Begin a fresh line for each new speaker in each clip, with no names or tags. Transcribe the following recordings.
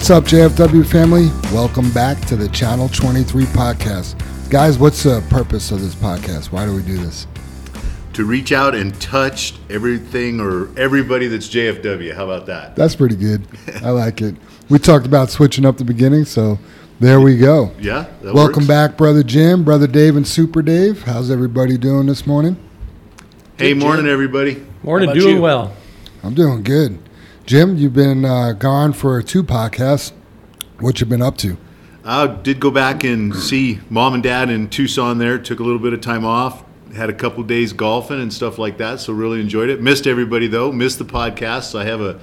What's up, JFW family? Welcome back to the Channel 23 podcast. Guys, what's the purpose of this podcast? Why do we do this?
To reach out and touch everything or everybody that's JFW. How about that?
That's pretty good. I like it. We talked about switching up the beginning, so there we go.
Yeah. that
Welcome
works.
back, Brother Jim, Brother Dave, and Super Dave. How's everybody doing this morning?
Hey, morning, everybody.
Morning, doing
you?
well.
I'm doing good. Jim, you've been uh, gone for two podcasts. What you been up to?
I did go back and see mom and dad in Tucson there. Took a little bit of time off. Had a couple days golfing and stuff like that. So really enjoyed it. Missed everybody though. Missed the podcast. I have a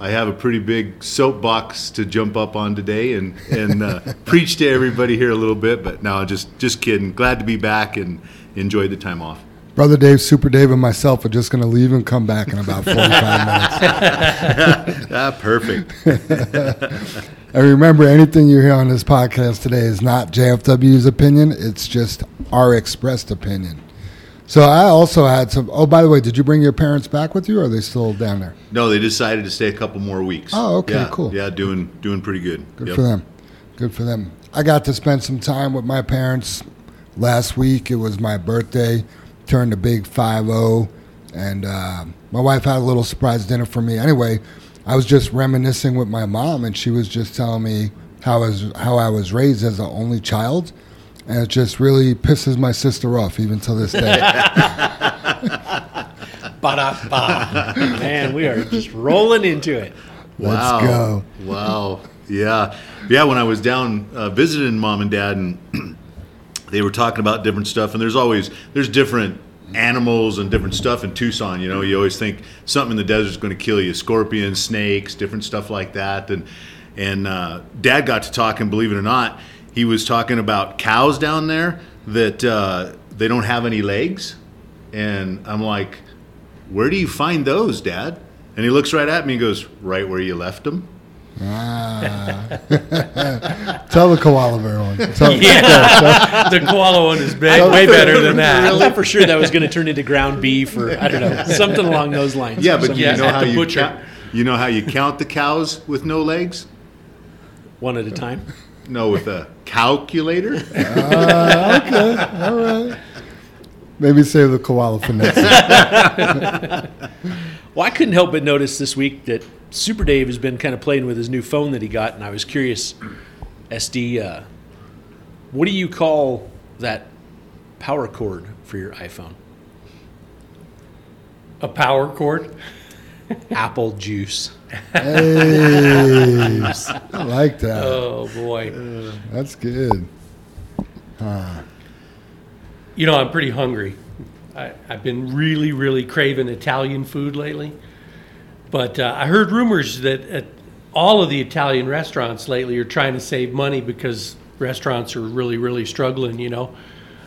I have a pretty big soapbox to jump up on today and and uh, preach to everybody here a little bit. But no, just just kidding. Glad to be back and enjoyed the time off.
Brother Dave, Super Dave, and myself are just going to leave and come back in about 45 minutes.
Ah, perfect.
And remember, anything you hear on this podcast today is not JFW's opinion. It's just our expressed opinion. So I also had some. Oh, by the way, did you bring your parents back with you, or are they still down there?
No, they decided to stay a couple more weeks.
Oh, okay,
Yeah,
cool.
Yeah, doing doing pretty good.
Good
Yep.
for them. Good for them. I got to spend some time with my parents last week. It was my birthday. Turned a big 5 and uh, my wife had a little surprise dinner for me. Anyway, I was just reminiscing with my mom, and she was just telling me how I was, how I was raised as an only child. And it just really pisses my sister off, even to this day.
Ba-da-ba. Man, we are just rolling into it.
Let's
wow.
go.
Wow. Yeah. Yeah. When I was down uh, visiting mom and dad, and they were talking about different stuff, and there's always there's different animals and different stuff in Tucson. You know, you always think something in the desert is going to kill you: scorpions, snakes, different stuff like that. And and uh, dad got to talking. Believe it or not, he was talking about cows down there that uh, they don't have any legs, and I'm like, where do you find those, Dad? And he looks right at me and goes, right where you left them.
Ah. Tell the koala bear one. Tell,
Yeah, the koala one is big, way better than
I
that.
thought for sure that was going to turn into ground beef or I don't know something along those lines.
Yeah, but you know how you
butcher.
count, you know how you count the cows with no legs?
one at a time.
No, with a calculator.
Okay, All right. Maybe save the koala for next.
Well, I couldn't help but notice this week that Super Dave has been kind of playing with his new phone that he got, and I was curious, SD, uh, what do you call that power cord for your iPhone?
A power cord.
Apple juice.
Hey, I like that.
Oh boy.
That's good.
You know, I'm pretty hungry. I, I've been really, really craving Italian food lately. But uh, I heard rumors that at all of the Italian restaurants lately are trying to save money because restaurants are really, really struggling. You know,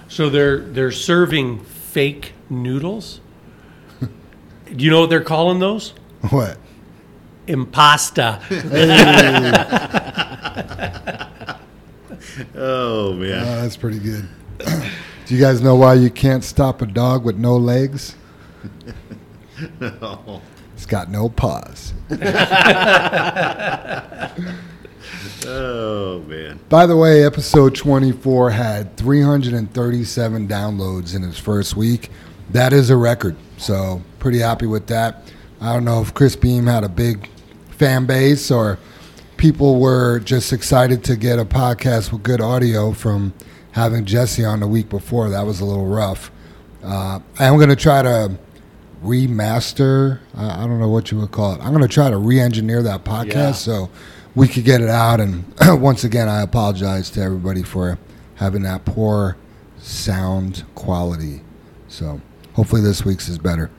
so they're they're serving fake noodles. Do you know what they're calling those?
What?
Impasta.
Oh
Oh,
man.
that's pretty good. Do you guys know why you can't stop a dog with no legs? It's got no paws.
Oh man.
By the way, episode 24 had 337 downloads in its first week. That is a record. So, pretty happy with that. I don't know if Chris Beam had a big fan base or people were just excited to get a podcast with good audio from having Jesse on the week before. That was a little rough. Uh, I'm going to try to remaster. I, I don't know what you would call it. I'm going to try to re-engineer that podcast
Yeah.
so we could get it out. And once again, I apologize to everybody for having that poor sound quality. So hopefully this week's is better.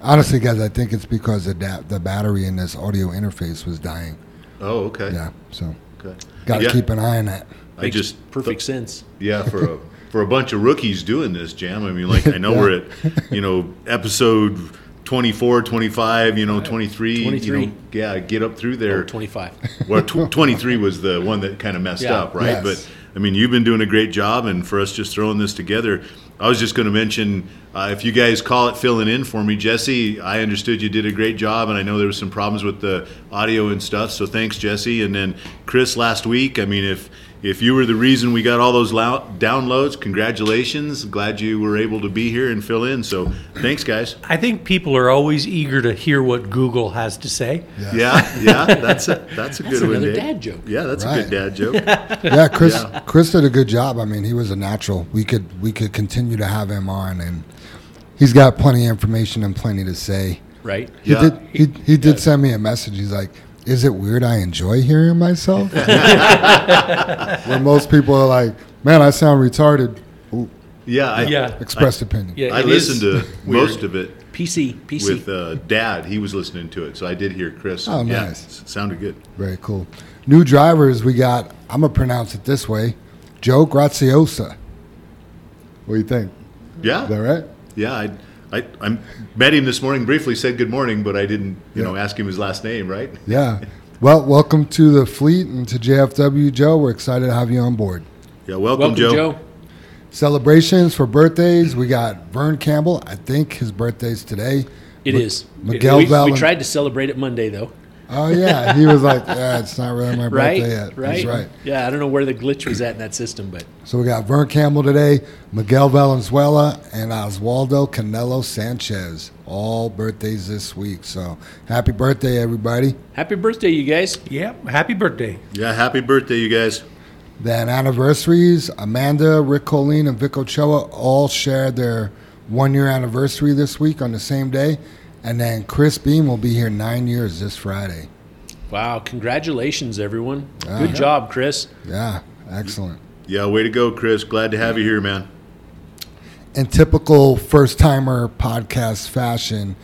Honestly, guys, I think it's because the da- the battery in this audio interface was dying.
Oh okay.
Yeah, so
Okay.
got to
Yeah.
keep an eye on that.
I
Makes
just
perfect sense.
Yeah, for a for a bunch of rookies doing this, Jam. I mean, like I know we're at, you know, episode 24, 25, you know, 23,
23.
You know, yeah, get up through
Or
there.
25.
Well, tw- 23 was the one that kind of messed
Yeah.
up, right?
Yes.
But I mean, you've been doing a great job, and for us just throwing this together, I was just going to mention uh, if you guys call it filling in for me, Jesse. I understood you did a great job, and I know there was some problems with the audio and stuff. So thanks, Jesse. And then Chris last week. I mean, if if you were the reason we got all those lou- downloads, congratulations. Glad you were able to be here and fill in. So thanks, guys.
I think people are always eager to hear what Google has to say.
Yeah, yeah, that's a that's a good one.
another
Dave.
dad joke.
Yeah, that's a good dad joke.
Yeah, Chris.
Yeah.
Chris did a good job. I mean, he was a natural. We could we could continue to have him on, and he's got plenty of information and plenty to say.
Right?
He
Yeah.
did. He, he did send me a message. He's like, "Is it weird I enjoy hearing myself?" when most people are like, "Man, I sound retarded." Ooh,
Yeah, I,
Yeah.
expressed opinion.
Yeah,
I
it
listened to
weird.
most of it
PC, PC.
with uh, Dad. He was listening to it, so I did hear Chris.
Oh,
yeah,
nice.
s- sounded good.
Very cool. New drivers. We got. I'm gonna pronounce it this way. Joe Graziosa. What do you think?
Yeah,
Is that right?
yeah. I, I, I met him this morning briefly. Said good morning, but I didn't, you
Yeah.
know, ask him his last name. Right?
Yeah. Well, welcome to the fleet and to JFW, Joe. We're excited to have you on board.
Yeah. Welcome,
Welcome,
Joe.
Joe.
Celebrations for birthdays. We got Vern Campbell. I think his birthday's today.
It is.
Miguel
we, we tried to celebrate it Monday, though.
Oh yeah, he was like, "Yeah, it's not really my
Right?
birthday yet."
Right?
That's right.
Yeah, I don't know where the glitch was at in that system, but
So we got Vern Campbell today, Miguel Valenzuela, and Oswaldo Canelo Sanchez. All birthdays this week. So happy birthday, everybody!
happy birthday, you guys.
Yeah, happy birthday.
Yeah. Happy birthday, you guys.
Then anniversaries: Amanda, Rick Colleen, and Vic Ochoa all shared their one-year anniversary this week on the same day. And then Chris Beam will be here nine years this Friday.
Wow, congratulations, everyone.
Yeah.
Good job, Chris.
Yeah, excellent.
Yeah. Way to go, Chris. Glad to have you here, man.
in typical first timer podcast fashion,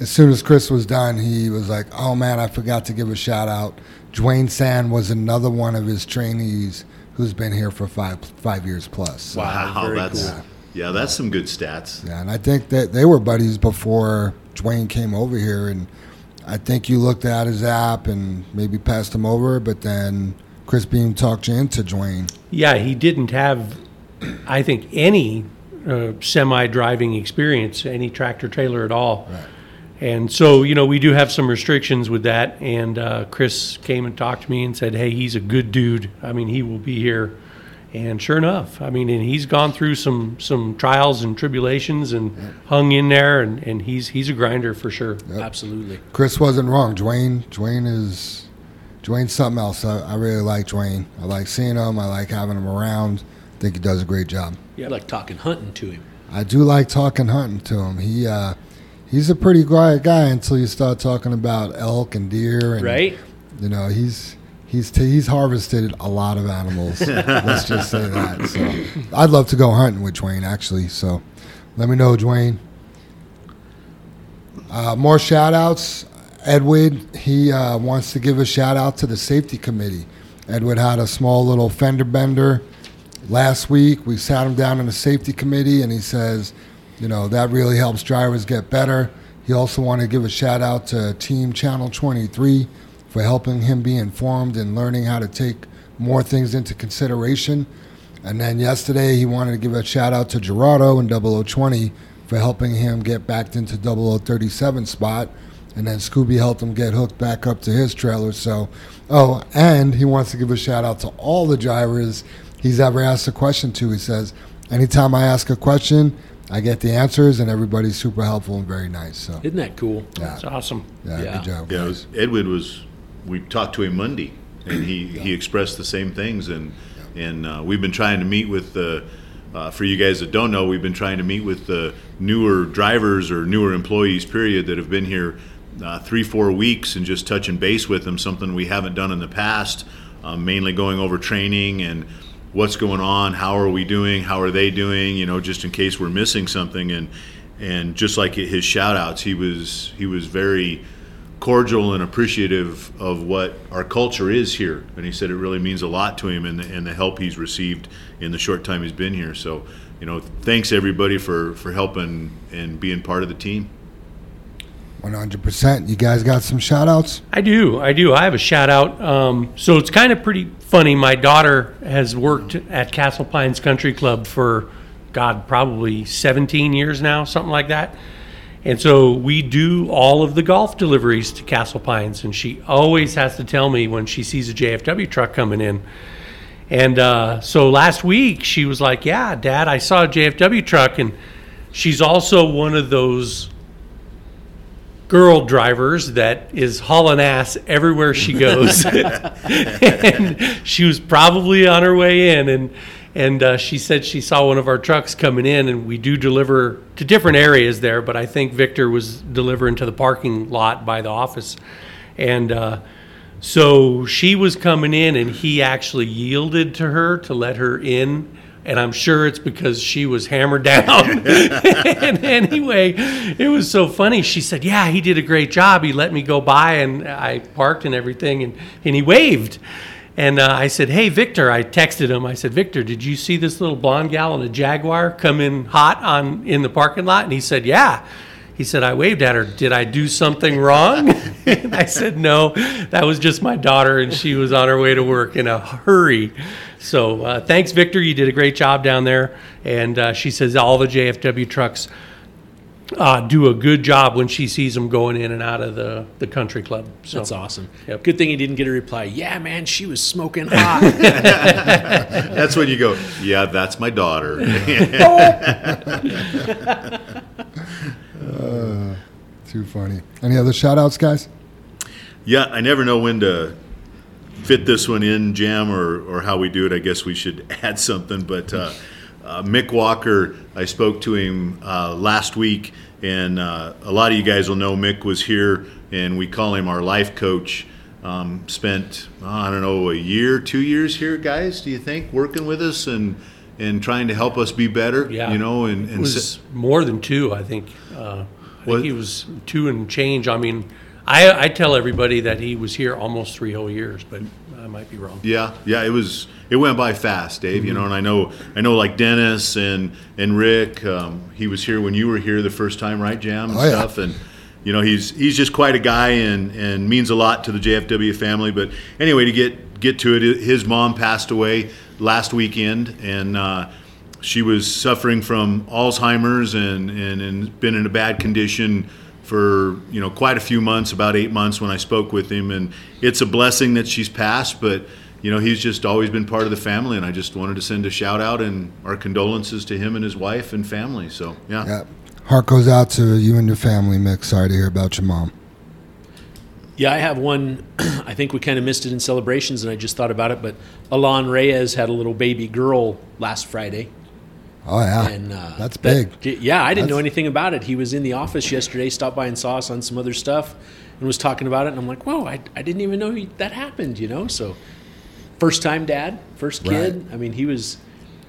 as soon as Chris was done, he was like, "Oh man, I forgot to give a shout out. Dwayne Sand was another one of his trainees who's been here for five five years plus." So,
Wow, very
that's
cool.
Yeah. That's some good stats.
Yeah, and I think that they were buddies before Dwayne came over here, and I think you looked at his app and maybe passed him over, but then Chris Beam talked you into Dwayne.
Yeah, he didn't have, I think, any uh, semi-driving experience, any tractor trailer at all. And so, you know, we do have some restrictions with that. And uh, Chris came and talked to me and said, "Hey, he's a good dude. I mean, he will be here." And sure enough, I mean, and he's gone through some some trials and tribulations and hung in there, and, and he's he's a grinder for sure.
Absolutely.
Chris wasn't wrong. Dwayne, Dwayne is, Dwayne's something else. I, I really like Dwayne. I like seeing him. I like having him around. I think he does a great job.
You like talking hunting to him.
I do like talking hunting to him. He, uh, he's a pretty quiet guy until you start talking about elk and deer, and
Right?
you know he's. He's, t- he's harvested a lot of animals. Let's just say that. So, I'd love to go hunting with Dwayne actually. So, let me know, Dwayne. Uh, more shout outs. Edward, he uh, wants to give a shout out to the safety committee. Edward had a small little fender bender last week. We sat him down in the safety committee, and he says, you know, that really helps drivers get better. He also wanted to give a shout out to Team Channel 23 for helping him be informed and learning how to take more things into consideration. And then yesterday, he wanted to give a shout out to Gerardo in 0020 for helping him get back into 0037 spot. And then Scooby helped him get hooked back up to his trailer. So, oh, and he wants to give a shout out to all the drivers he's ever asked a question to. He says, anytime I ask a question, I get the answers, and everybody's super helpful and very nice. So,
Isn't that cool?
yeah,
It's awesome.
yeah,
Yeah.
good job.
Yeah,
guys.
was, Edwin was. We talked to him Monday, and he, he expressed the same things, and and uh, we've been trying to meet with the. Uh, for you guys that don't know, we've been trying to meet with the newer drivers or newer employees, period, that have been here uh, three, four weeks, and just touching base with them. Something we haven't done in the past. Um, mainly going over training and what's going on, how are we doing, how are they doing, you know, just in case we're missing something. And and just like his shout outs, he was he was very cordial and appreciative of what our culture is here. And he said it really means a lot to him and the, and the help he's received in the short time he's been here. So, you know, thanks everybody for, for helping and being part of the team.
100%. You guys got some shout outs?
I do. I do. I have a shout out. Um, so it's kind of pretty funny. My daughter has worked at Castle Pines Country Club for God, probably 17 years now, something like that. And so we do all of the golf deliveries to Castle Pines, and she always has to tell me when she sees a JFW truck coming in. And uh, so last week she was like, "Yeah, Dad, I saw a JFW truck," and she's also one of those girl drivers that is hauling ass everywhere she goes. and she was probably on her way in, and and uh, she said she saw one of our trucks coming in, and we do deliver to different areas there. But I think Victor was delivering to the parking lot by the office, and. Uh, so she was coming in, and he actually yielded to her to let her in. And I'm sure it's because she was hammered down. and anyway, it was so funny. She said, Yeah, he did a great job. He let me go by, and I parked and everything, and, and he waved. And uh, I said, Hey, Victor, I texted him. I said, Victor, did you see this little blonde gal in a Jaguar come in hot on in the parking lot? And he said, Yeah. He said, I waved at her. Did I do something wrong? and I said, No, that was just my daughter, and she was on her way to work in a hurry. So uh, thanks, Victor. You did a great job down there. And uh, she says all the JFW trucks uh, do a good job when she sees them going in and out of the, the country club. So
That's awesome.
Yep.
Good thing he didn't get a reply. Yeah, man, she was smoking hot.
That's when you go, yeah, that's my daughter.
Too funny. Any other shout outs, guys?
yeah, I never know when to fit this one in, Jam, or, or how we do it. I guess we should add something. But uh, uh, Mick Walker, I spoke to him uh, last week, and uh, a lot of you guys will know Mick was here, and we call him our life coach. Um, spent oh, I don't know a year, two years here, guys. Do you think working with us and and trying to help us be better?
Yeah.
you know, and,
it
and
was more than two, I think. Uh, I
What-
think he was two and change. I mean, I, I tell everybody that he was here almost three whole years, but I might be wrong.
Yeah, yeah, it was. It went by fast, Dave. You know, and I know, I know, like Dennis and and Rick. Um, he was here when you were here the first time, right, Jam and
Oh, yeah.
stuff. And you know, he's he's just quite a guy and and means a lot to the JFW family. But anyway, to get get to it, his mom passed away last weekend, and. Uh, she was suffering from Alzheimer's and, and, and been in a bad condition for you know quite a few months, about eight months when I spoke with him, and it's a blessing that she's passed. But you know he's just always been part of the family, and I just wanted to send a shout out and our condolences to him and his wife and family. So yeah,
Yeah. Heart goes out to you and your family, Mick. Sorry to hear about your mom.
Yeah, I have one. I think we kind of missed it in celebrations, and I just thought about it. But Alon Reyes had a little baby girl last Friday,
Oh, yeah.
and uh,
That's
that-
big.
yeah, I didn't know anything about it. He was in the office yesterday, stopped by and saw us on some other stuff, and was talking about it. And I'm like, whoa, I, I didn't even know he, that happened. You know, so first time dad, first kid. I mean, he was.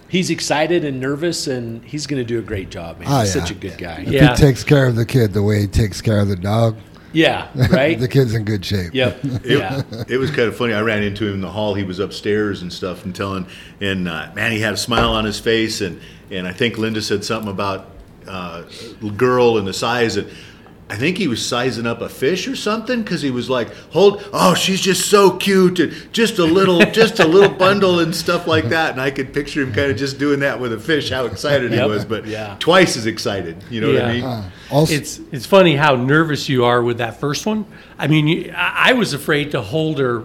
He's excited and nervous, and he's going to do a great job, man.
Oh,
he's
yeah.
such a good guy.
If
Yeah.
he takes care of the kid the way he takes care of the dog,
Yeah, right.
the kid's in good shape.
yep.
It,
Yeah.
it was kind of funny. I ran into him in the hall. He was upstairs and stuff, and telling, and uh, man, he had a smile on his face, and and I think Linda said something about uh, girl and the size, and I think he was sizing up a fish or something because he was like, "Hold, oh, she's just so cute, and just a little, just a little bundle and stuff like that." And I could picture him kind of just doing that with a fish, how excited he was, but
Yeah.
twice as excited. You know what I mean?
Uh, also,
It's it's funny how nervous you are with that first one. I mean, you, I I was afraid to hold her.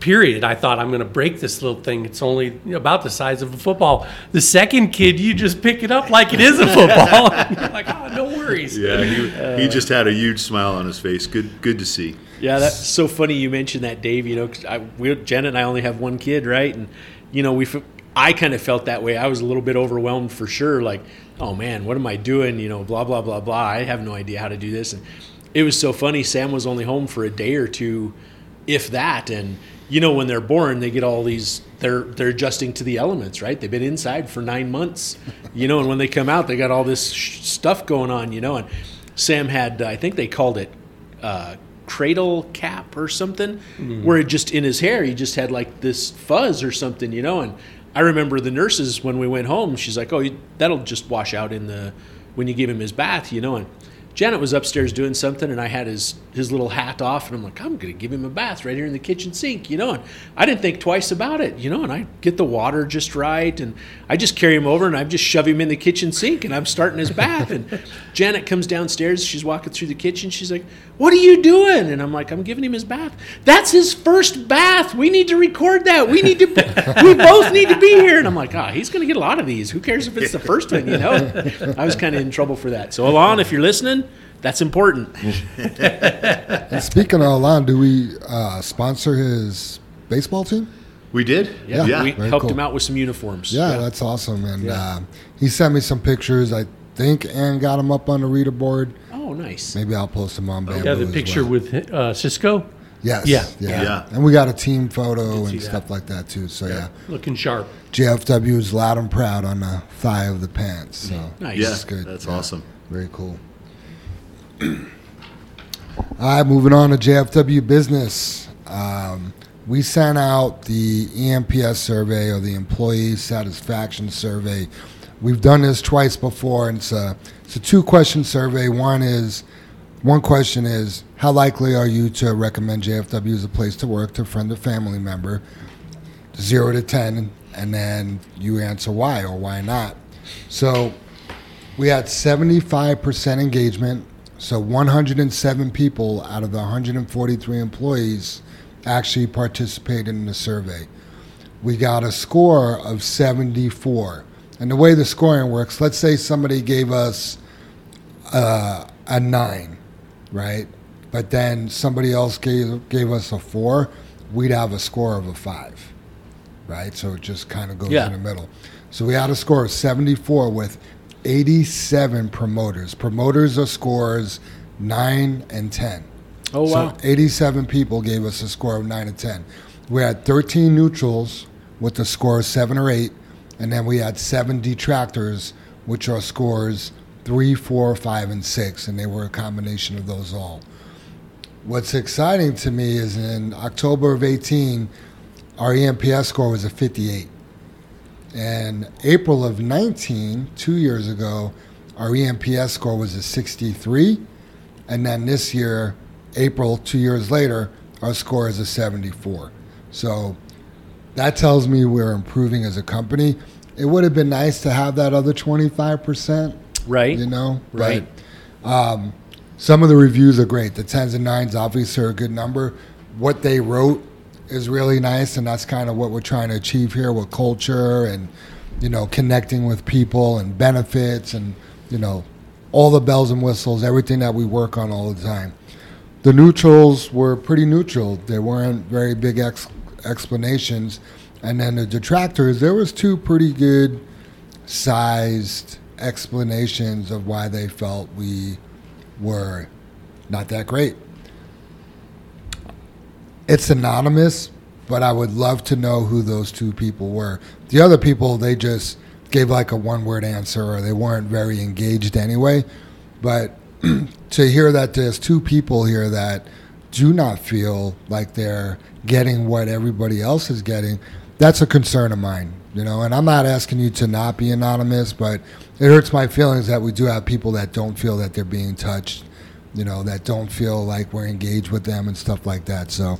Period. I thought I'm going to break this little thing. It's only about the size of a football. The second kid, you just pick it up like it is a football. Like, oh, no worries.
Yeah, he, he uh, just had a huge smile on his face. Good, good to see.
Yeah, that's so funny you mentioned that, Dave. You know, 'cause I, we, Jen and I only have one kid, right? And you know, we, f- I kind of felt that way. I was a little bit overwhelmed for sure. Like, oh man, what am I doing? You know, blah blah blah blah. I have no idea how to do this. And it was so funny. Sam was only home for a day or two, if that. And you know, when they're born, they get all these. They're they're adjusting to the elements, right? They've been inside for nine months, you know, and when they come out, they got all this sh- stuff going on, you know. And Sam had, uh, I think they called it. Uh, cradle cap or something where it just in his hair he just had like this fuzz or something you know and i remember the nurses when we went home she's like oh you- that'll just wash out in the when you give him his bath you know and Janet was upstairs doing something, and I had his his little hat off, and I'm like, I'm gonna give him a bath right here in the kitchen sink, you know. And I didn't think twice about it, you know. And I get the water just right, and I just carry him over, and I just shove him in the kitchen sink, and I'm starting his bath. And Janet comes downstairs, she's walking through the kitchen, she's like, "What are you doing?" And I'm like, "I'm giving him his bath. That's his first bath. We need to record that. We need to, we both need to be here." And I'm like, "Ah, he's gonna get a lot of these. Who cares if it's the first one?" You know. I was kind of in trouble for that. So Alon, if you're listening. That's important.
And speaking of Alon, do we uh, sponsor his baseball team?
We did.
Yeah.
Yeah.
we
very
helped
cool.
him out with some uniforms.
Yeah, that's awesome. And
Yeah.
uh, he sent me some pictures, I think, and got them up on the reader board.
Oh, nice.
Maybe I'll post them on Bamboo
Yeah, the
as
picture
well.
with uh, Cisco
Yes.
Yeah.
yeah.
Yeah.
And we got a team photo
see
and
that.
stuff like that too. So yeah.
looking sharp.
JFW is loud and proud on the thigh of the pants. So
Nice.
Yeah.
that's good.
That's
Yeah.
awesome.
Very cool. All right, moving on to JFW business. Um, we sent out the eNPS survey or the employee satisfaction survey. We've done this twice before, and it's a, it's a two question survey. One is one question is how likely are you to recommend JFW as a place to work to a friend or family member? Zero to ten, and then you answer why or why not. So we had 75% engagement. So 107 people out of the 143 employees actually participated in the survey. We got a score of 74. And the way the scoring works, let's say somebody gave us uh, a nine, right? But then somebody else gave, gave us a four, we'd have a score of a five, right? So it just kind of goes
Yeah.
in the middle. So we had a score of 74 with 87 promoters. Promoters are scores 9 and 10.
Oh, wow.
So 87 people gave us a score of 9 and 10. We had 13 neutrals with a score of 7 or 8, and then we had 7 detractors, which are scores three, four, five, and 6, and they were a combination of those all. What's exciting to me is in October of 18, our eNPS score was a 58. And April of 19, two years ago, our eNPS score was a 63. And then this year, April, two years later, our score is a 74. So that tells me we're improving as a company. It would have been nice to have that other 25%,
Right.
you know?
Right.
But um, some of the reviews are great. The 10s and 9s obviously are a good number. What they wrote is really nice, and that's kind of what we're trying to achieve here with culture and, you know, connecting with people and benefits and, you know, all the bells and whistles, everything that we work on all the time. The neutrals were pretty neutral. They weren't very big ex- explanations. And then the detractors, there was two pretty good sized explanations of why they felt we were not that great. It's anonymous, but I would love to know who those two people were. The other people, they just gave like a one word answer or they weren't very engaged anyway. But to hear that there's two people here that do not feel like they're getting what everybody else is getting, that's a concern of mine. You know, and I'm not asking you to not be anonymous, but it hurts my feelings that we do have people that don't feel that they're being touched, you know, that don't feel like we're engaged with them and stuff like that. So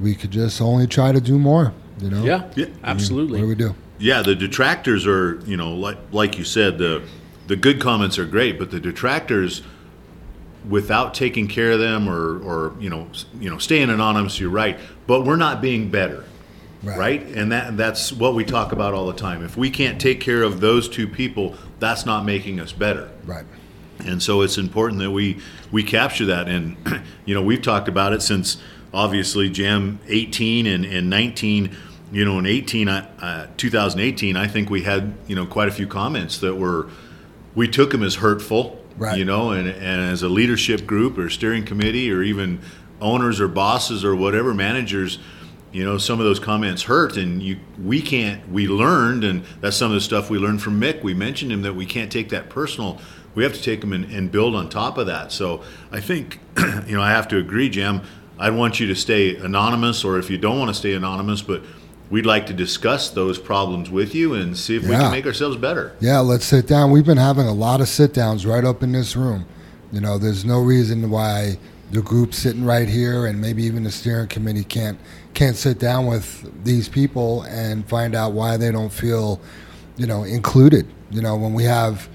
we could just only try to do more, you know?
Yeah.
Yeah.
Absolutely.
What do we do?
Yeah, the detractors are, you know, like like you said, the the good comments are great, but the detractors, without taking care of them or or you know you know staying anonymous, you're right, but we're not being better,
Right.
right? And that that's what we talk about all the time. If we can't take care of those two people, that's not making us better.
Right.
And so it's important that we we capture that. And you know, we've talked about it since obviously Jam 18 and, and 19. You know, in 18, uh, 2018, I think we had you know quite a few comments that were we took them as hurtful.
Right.
You know, and, and as a leadership group or steering committee or even owners or bosses or whatever managers, you know, some of those comments hurt, and you we can't. We learned, and that's some of the stuff we learned from Mick. We mentioned him that we can't take that personal. We have to take them and, and build on top of that. So I think, you know, I have to agree, Jim. I'd want you to stay anonymous, or if you don't want to stay anonymous, but we'd like to discuss those problems with you and see if we can make ourselves better.
Yeah, let's sit down. We've been having a lot of sit downs right up in this room. You know, there's no reason why the group sitting right here and maybe even the steering committee can't can't sit down with these people and find out why they don't feel, you know, included. You know, when we have,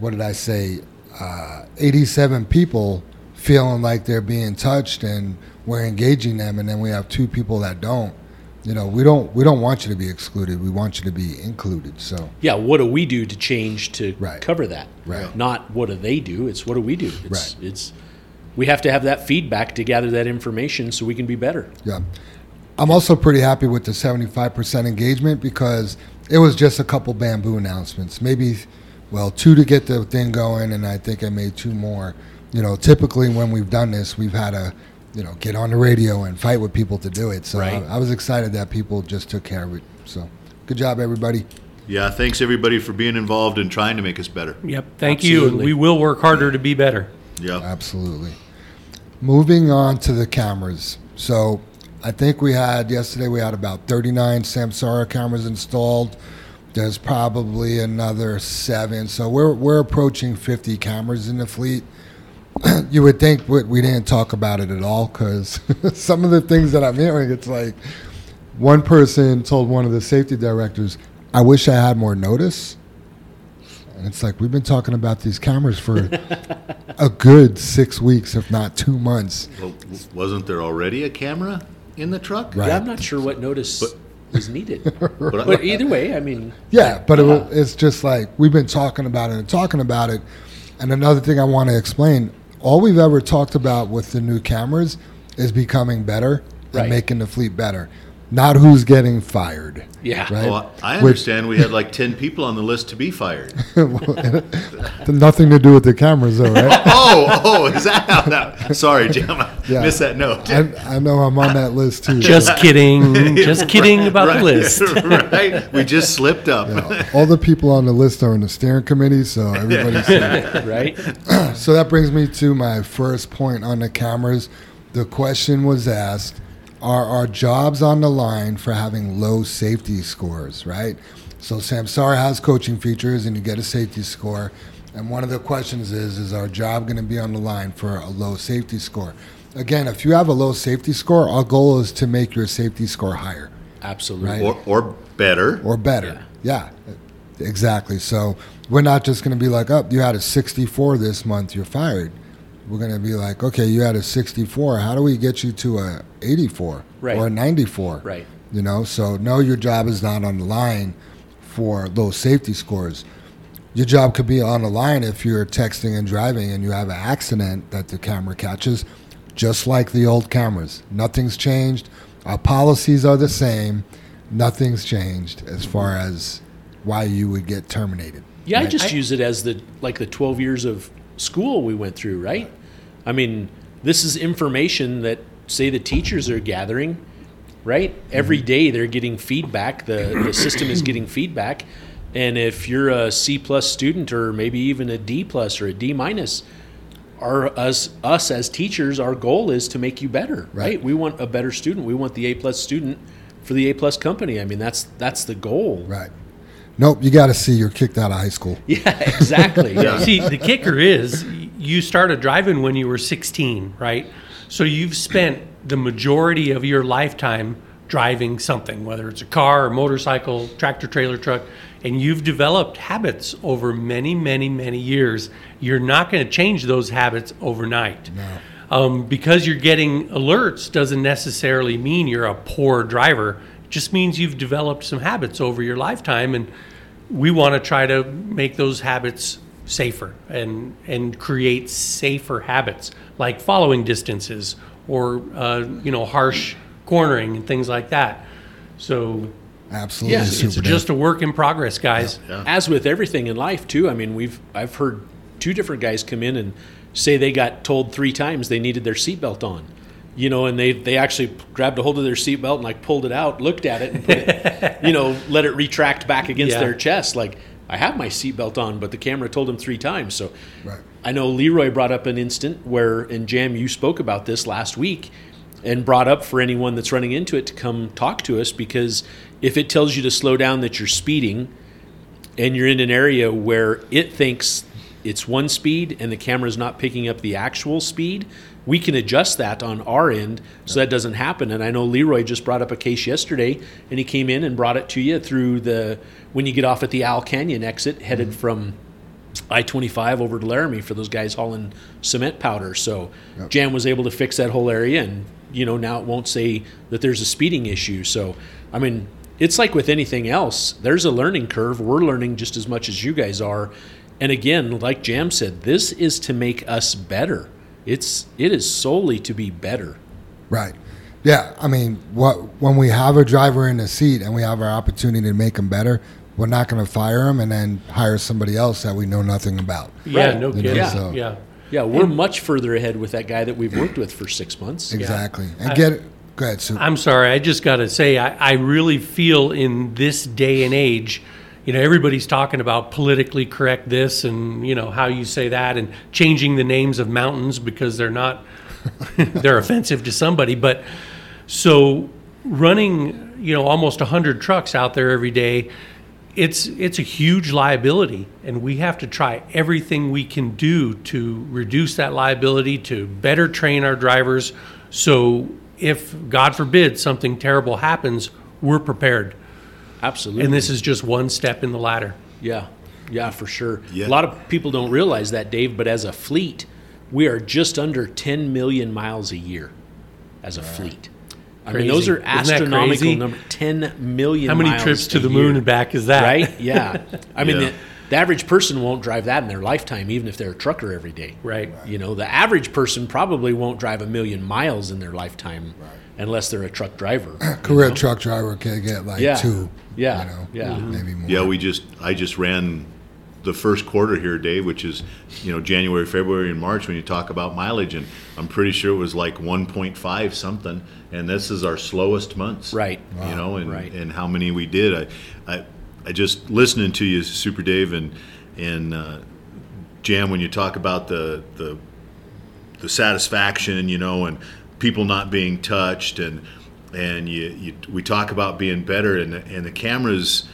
what did I say, uh, 87 people feeling like they're being touched and we're engaging them, and then we have two people that don't. You know, we don't we don't want you to be excluded. We want you to be included. So
Yeah, what do we do to change to
Right.
cover that?
Right.
Not what do they do? It's what do we do? It's,
Right.
It's we have to have that feedback to gather that information so we can be better.
Yeah. I'm also pretty happy with the 75% engagement because it was just a couple bamboo announcements. Maybe, well, two to get the thing going, and I think I made two more. You know, typically when we've done this, we've had to, you know, get on the radio and fight with people to do it. So
Right.
I, I was excited that people just took care of it. So good job, everybody.
Yeah, thanks everybody for being involved and trying to make us better.
Yep. Thank you. And we will work harder to be better.
Yeah.
Absolutely. Moving on to the cameras. So I think we had yesterday we had about 39 Samsara cameras installed. There's probably another seven. So we're we're approaching 50 cameras in the fleet. you would think we we didn't talk about it at all because some of the things that I'm hearing, it's like one person told one of the safety directors, "I wish I had more notice." And it's like we've been talking about these cameras for a good six weeks, if not two months.
Well, wasn't there already a camera in the truck?
Right.
Yeah, I'm not sure what notice was needed.
But
but either way, I mean,
Yeah, but it, it's just like we've been talking about it and talking about it. And another thing I want to explain: all we've ever talked about with the new cameras is becoming better
Right.
and making the fleet better, not who's getting fired.
yeah.
Right.
Well, I
Which-
understand we had like 10 people on the list to be fired.
Uh, nothing to do with the cameras, though, right?
oh, oh, is that how that? Sorry, Jim. I
Yeah.
missed that note.
I, I know I'm on that list too.
Just kidding. Just kidding about the list.
right? We just slipped up.
Yeah, all the people on the list are in the steering committee, so everybody's safe.
Right?
So that brings me to my first point on the cameras. The question was asked Are our jobs on the line for having low safety scores, right? So Samsara has coaching features and you get a safety score. And one of the questions is Is our job going to be on the line for a low safety score? Again, if you have a low safety score, our goal is to make your safety score higher
Absolutely.
Right.
Or, or better.
or better. Yeah. exactly. So we're not just going to be like, oh, you had a 64 this month, you're fired. We're going to be like, okay, you had a 64. How do we get you to a 84
Right.
or a 94?
Right.
You know, so no, your job is not on the line for those safety scores. Your job could be on the line if you're texting and driving and you have an accident that the camera catches, just like the old cameras. Nothing's changed. Our policies are the same. Nothing's changed as far as why you would get terminated.
Yeah, I
Right.
just use it as the like the 12 years of school we went through, right? I mean, this is information that say the teachers are gathering, right? Every mm-hmm. day they're getting feedback. The the system is getting feedback. And if you're a C plus student or maybe even a D plus or a D minus, our us us as teachers, our goal is to make you better, right?
Right.
We want a better student. We want the A plus student for the A plus company. I mean, that's that's the goal.
Right. Nope, you got to see you're kicked out of high school.
Yeah, exactly. yeah.
See, the kicker is you started driving when you were 16, right? So you've spent the majority of your lifetime driving something, whether it's a car, a motorcycle, tractor, trailer, truck, and you've developed habits over many, many, many years. You're not going to change those habits overnight. Um, because you're getting alerts doesn't necessarily mean you're a poor driver. It just means you've developed some habits over your lifetime, and we want to try to make those habits safer and and create safer habits like following distances or uh, you know harsh cornering and things like that. So
Absolutely.
Yeah,
it's
Super
just a work in progress, guys.
as with everything in life too i mean we've i've heard two different guys come in and say they got told three times they needed their seatbelt on you know and they they actually grabbed a hold of their seatbelt and like pulled it out looked at it and put it you know let it retract back against
Yeah.
their chest like i have my seatbelt on but the camera told him three times so
Right.
i know leroy brought up an instant where in jam you spoke about this last week and brought up for anyone that's running into it to come talk to us because if it tells you to slow down that you're speeding and you're in an area where it thinks it's one speed and the camera's not picking up the actual speed, we can adjust that on our end so that doesn't happen. And I know Leroy just brought up a case yesterday and he came in and brought it to you through the when you get off at the Owl Canyon exit headed mm-hmm. from I 25 over to Laramie for those guys hauling cement powder. So Jam was able to fix that whole area, and you know now it won't say that there's a speeding issue. So I mean, it's like with anything else. There's a learning curve. We're learning just as much as you guys are. And again, like Jam said, this is to make us better. It's it is solely to be better.
Right. Yeah. I mean, what when we have a driver in the seat and we have our opportunity to make him better, we're not going to fire him and then hire somebody else that we know nothing about.
Yeah,
Right.
no
You know,
kidding.
Yeah.
so-
yeah.
Yeah, we're much further ahead with that guy that we've worked with for six months.
Exactly. And get it. Go ahead, Sue.
I'm sorry. I just got to say, I, I really feel in this day and age, you know, everybody's talking about politically correct this and, you know, how you say that and changing the names of mountains because they're not, they're offensive to somebody. But so running, you know, almost 100 trucks out there every day, it's it's a huge liability. And we have to try everything we can do to reduce that liability to better train our drivers. So if god forbid something terrible happens we're prepared
Absolutely.
and this is just one step in the ladder
Yeah, yeah, for sure.
Yeah.
A lot of people don't realize that, Dave, but as a fleet, we are just under 10 million miles a year as a fleet. I mean, those are astronomical
crazy?
numbers. 10 million
how many
miles
trips to the
year,
moon and back is that
Right? Yeah. I mean,
Yeah.
the, the average person won't drive that in their lifetime, even if they're a trucker every day.
right
You know, the average person probably won't drive a million miles in their lifetime unless they're a truck driver.
Career truck driver can get like
Yeah.
two.
Yeah.
You know,
Yeah.
maybe more.
Yeah, we just I just ran the first quarter here, Dave, which is you know January, February, and March when you talk about mileage, and I'm pretty sure it was like 1.5 something, and this is our slowest months,
Right.
You know, and
Right.
and how many we did. I I, I just listening to you, Super Dave, and and uh, Jam when you talk about the the the satisfaction, you know, and people not being touched, and and you, you we talk about being better, and the, and the cameras,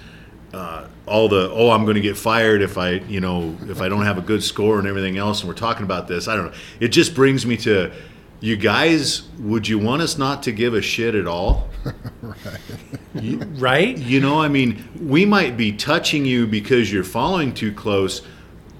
uh, all the oh I'm going to get fired if I you know if I don't have a good score and everything else, and we're talking about this. I don't know. It just brings me to. You guys, would you want us not to give a shit at all?
right Right.
You know, I mean, we might be touching you because you're following too close,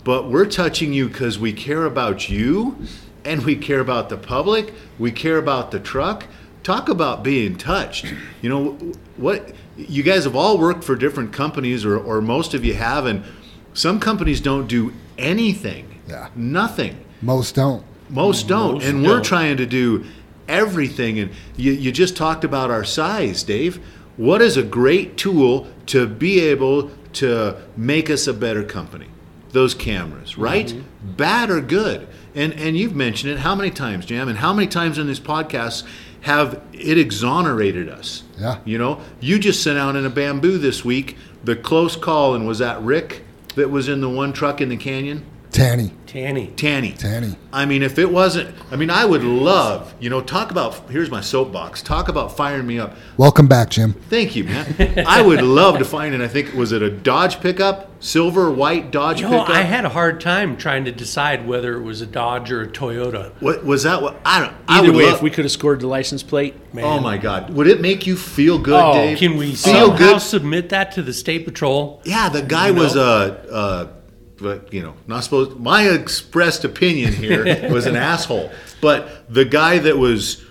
but we're touching you because we care about you and we care about the public. We care about the truck. Talk about being touched. You know, what you guys have all worked for different companies, or, or most of you have, and some companies don't do anything.
Yeah.
Nothing.
Most don't.
Most don't,
Most
and we're
don't.
trying to do everything. And you, you just talked about our size, Dave. What is a great tool to be able to make us a better company? Those cameras, right?
Mm-hmm.
Bad or good? And and you've mentioned it how many times, Jam? And how many times in this podcast have it exonerated us?
Yeah.
You know, you just sent out in a bamboo this week the close call, and was that Rick that was in the one truck in the canyon?
Tanny.
tanny
Tanny.
Tanny.
I mean, if it wasn't, I mean, I would love, you know, talk about, here's my soapbox, talk about firing me up.
Welcome back, Jim.
Thank you, man. I would love to find it. I think, was it a Dodge pickup? Silver, white Dodge
you know,
pickup?
i had a hard time trying to decide whether it was a dodge or a toyota
what was that? What I don't. I
Either
would
way,
love,
if we could have scored the license plate, man.
Oh my God! Would it make you feel good,
Oh,
Dave?
can we
feel
somehow
good?
submit that to the state patrol
Yeah, the guy
You
was
know?
a, uh, but you know, not supposed. My expressed opinion here was an asshole. But the guy that was,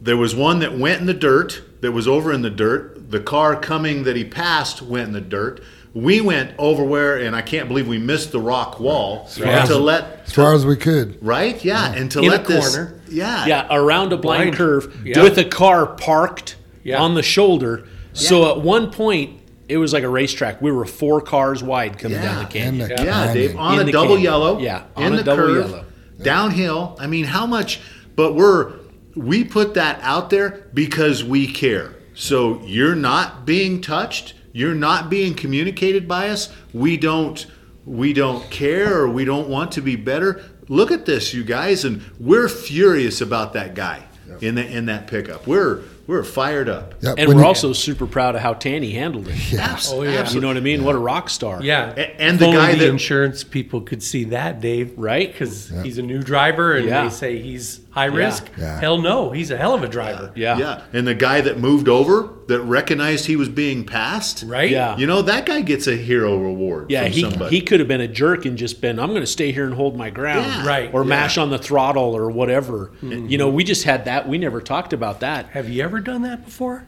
there was one that went in the dirt. That was over in the dirt. The car coming that he passed went in the dirt. We went over where, and I can't believe we missed the rock wall
Yeah.
to let
As far as we could.
right, yeah, and to
In a
let this,
corner.
yeah,
yeah, around a blind,
Blind.
curve
Yeah.
with a car parked
Yeah.
on the shoulder. So at one point, it was like a racetrack. We were four cars wide coming down the canyon.
And the
Yeah,
canyon.
Dave, on
In
a
the
double
canyon.
yellow.
Yeah,
in
on a
the
double
curve,
yellow.
downhill. I mean, how much? But we're we put that out there because we care. So you're not being touched. You're not being communicated by us. We don't. We don't care, or we don't want to be better. Look at this, you guys, and we're furious about that guy in the, in that pickup. We're we're fired up.
Yep,
And
when
we're
you-
also super proud of how Tanny handled it.
Abs-
Oh, yeah.
You know what I mean? What a rock star.
Yeah,
A- and
If
the guy
the
that-
insurance people could see that, Dave,
Right?
Because he's a new driver, and
Yeah.
they say he's high risk.
Yeah.
Hell no, he's a hell of a driver.
Yeah.
Yeah, and the guy that moved over that recognized he was being passed,
Right?
Yeah.
You know that guy gets a hero reward.
Yeah,
from
he,
somebody.
he could have been a jerk and just been, I'm going to stay here and hold my ground.
Yeah.
Right.
Or
Yeah.
mash on the throttle or whatever. Mm-hmm. You know, we just had that. We never talked about that.
Have you ever done that before?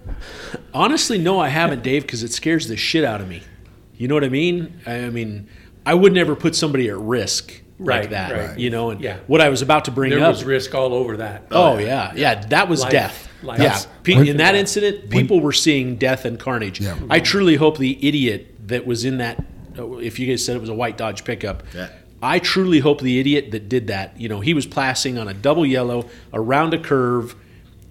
Honestly, no, I haven't, Dave, because it scares the shit out of me. You know what I mean? I mean, I would never put somebody at risk like
Right,
that.
right.
You know, and
Yeah.
what I was about to bring up.
There
up.
was risk all over that.
Oh yeah, yeah. That was
Life-
death.
life.
Yeah,
when-
in that incident, people were seeing death and carnage.
Yeah.
I truly hope the idiot that was in that. uh, If you guys said it was a white Dodge pickup,
Yeah.
I truly hope the idiot that did that. You know, he was passing on a double yellow around a curve.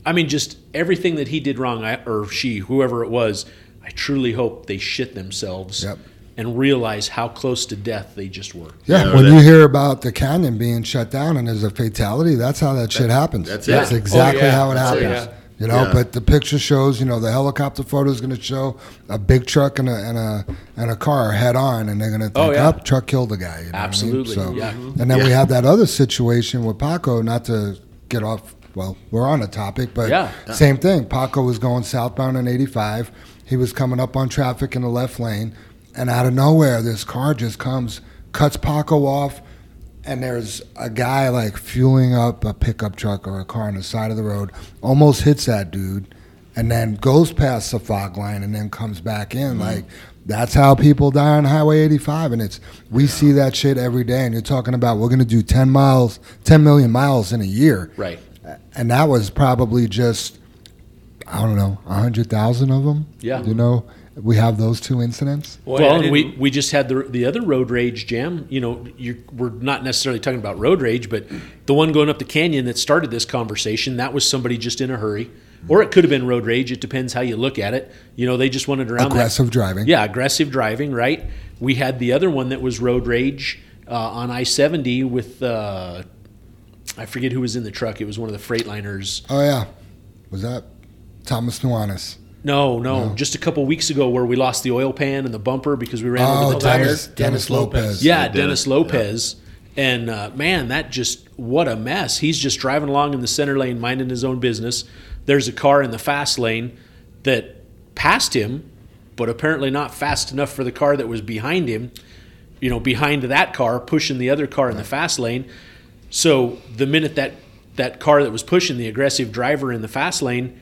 I mean, just everything that he did wrong, I, or she, whoever it was. I truly hope they shit themselves
Yep.
And realize how close to death they just were.
Yeah,
Yeah,
when
that-
you hear about the canyon being shut down and there's a fatality, that's how that shit happens.
that's it.
That's exactly
Oh, yeah.
how it
That's it,
happens.
yeah.
You know,
Yeah.
but the picture shows, you know, the helicopter photo is going to show a big truck and a and a and a car head on, and they're going to oh, think,
Oh, yeah.
"Up, truck killed the guy." You know
Absolutely,
I mean?
yeah.
So, and then we have that other situation with Paco. Not to get off. Well, we're on a topic, but
Yeah.
same thing. Paco was going southbound on 85. He was coming up on traffic in the left lane, and out of nowhere, this car just comes, cuts Paco off, and there's a guy like fueling up a pickup truck or a car on the side of the road, almost hits that dude, and then goes past the fog line and then comes back in. Mm-hmm. Like that's how people die on Highway 85, and it's we see that shit every day. And you're talking about we're going to do 10 miles, 10 million miles in a year,
Right.
and that was probably just I don't know, hundred thousand of them.
Yeah.
you know, we have those two incidents.
Boy,
well, and we, we just had the the other road rage jam. You know, you're, we're not necessarily talking about road rage, but the one going up the canyon that started this conversation, that was somebody just in a hurry, or it could have been road rage. It depends how you look at it. You know, they just wanted around that-
Aggressive driving.
Yeah, aggressive driving. Right. We had the other one that was road rage uh, on I seventy with. Uh, I forget who was in the truck. It was one of the Freightliners.
Oh yeah, was that Thomas Nuanis?
No, no, just a couple weeks ago where we lost the oil pan and the bumper because we ran
Oh,
over the tire.
Dennis, Dennis Lopez.
Yeah,
Yeah,
Dennis
Dennis,
Lopez. And uh, man, that just what a mess. He's just driving along in the center lane, minding his own business. There's a car in the fast lane that passed him, but apparently not fast enough for the car that was behind him. You know, behind that car, pushing the other car in the fast lane. So the minute that that car that was pushing the aggressive driver in the fast lane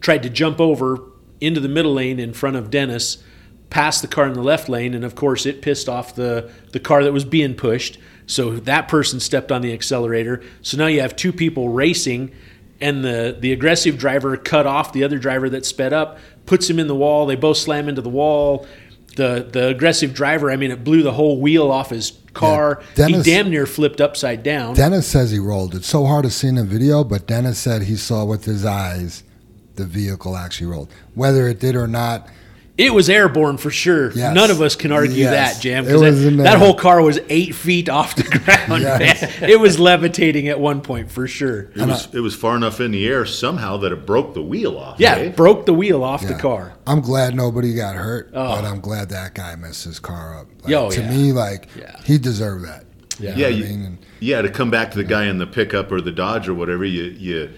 tried to jump over into the middle lane in front of Dennis, past the car in the left lane, and of course it pissed off the the car that was being pushed. So that person stepped on the accelerator. So now you have two people racing, and the the aggressive driver cut off the other driver that sped up, puts him in the wall. They both slam into the wall. The the aggressive driver, I mean, it blew the whole wheel off his car.
Dennis-
he damn near flipped upside down.
Dennis says he rolled. It's so hard to see in the video, but Dennis said he saw with his eyes the vehicle actually rolled. Whether it did or not,
It was airborne for sure.
Yes.
None of us can argue
Yes.
that, Jam.
It
'cause
was
that, that whole car was eight feet off the ground.
Yes.
It was levitating at one point for sure.
It was it was far enough in the air somehow that it broke the wheel off.
Yeah,
eh?
broke the wheel off the car.
I'm glad nobody got hurt,
Oh.
but I'm glad that guy messed his car up. Like,
Yo,
to
yeah.
me, like
Yeah.
he deserved that.
Yeah.
yeah,
what I mean? And-
yeah. To come back to the guy in the pickup or the Dodge or whatever, you you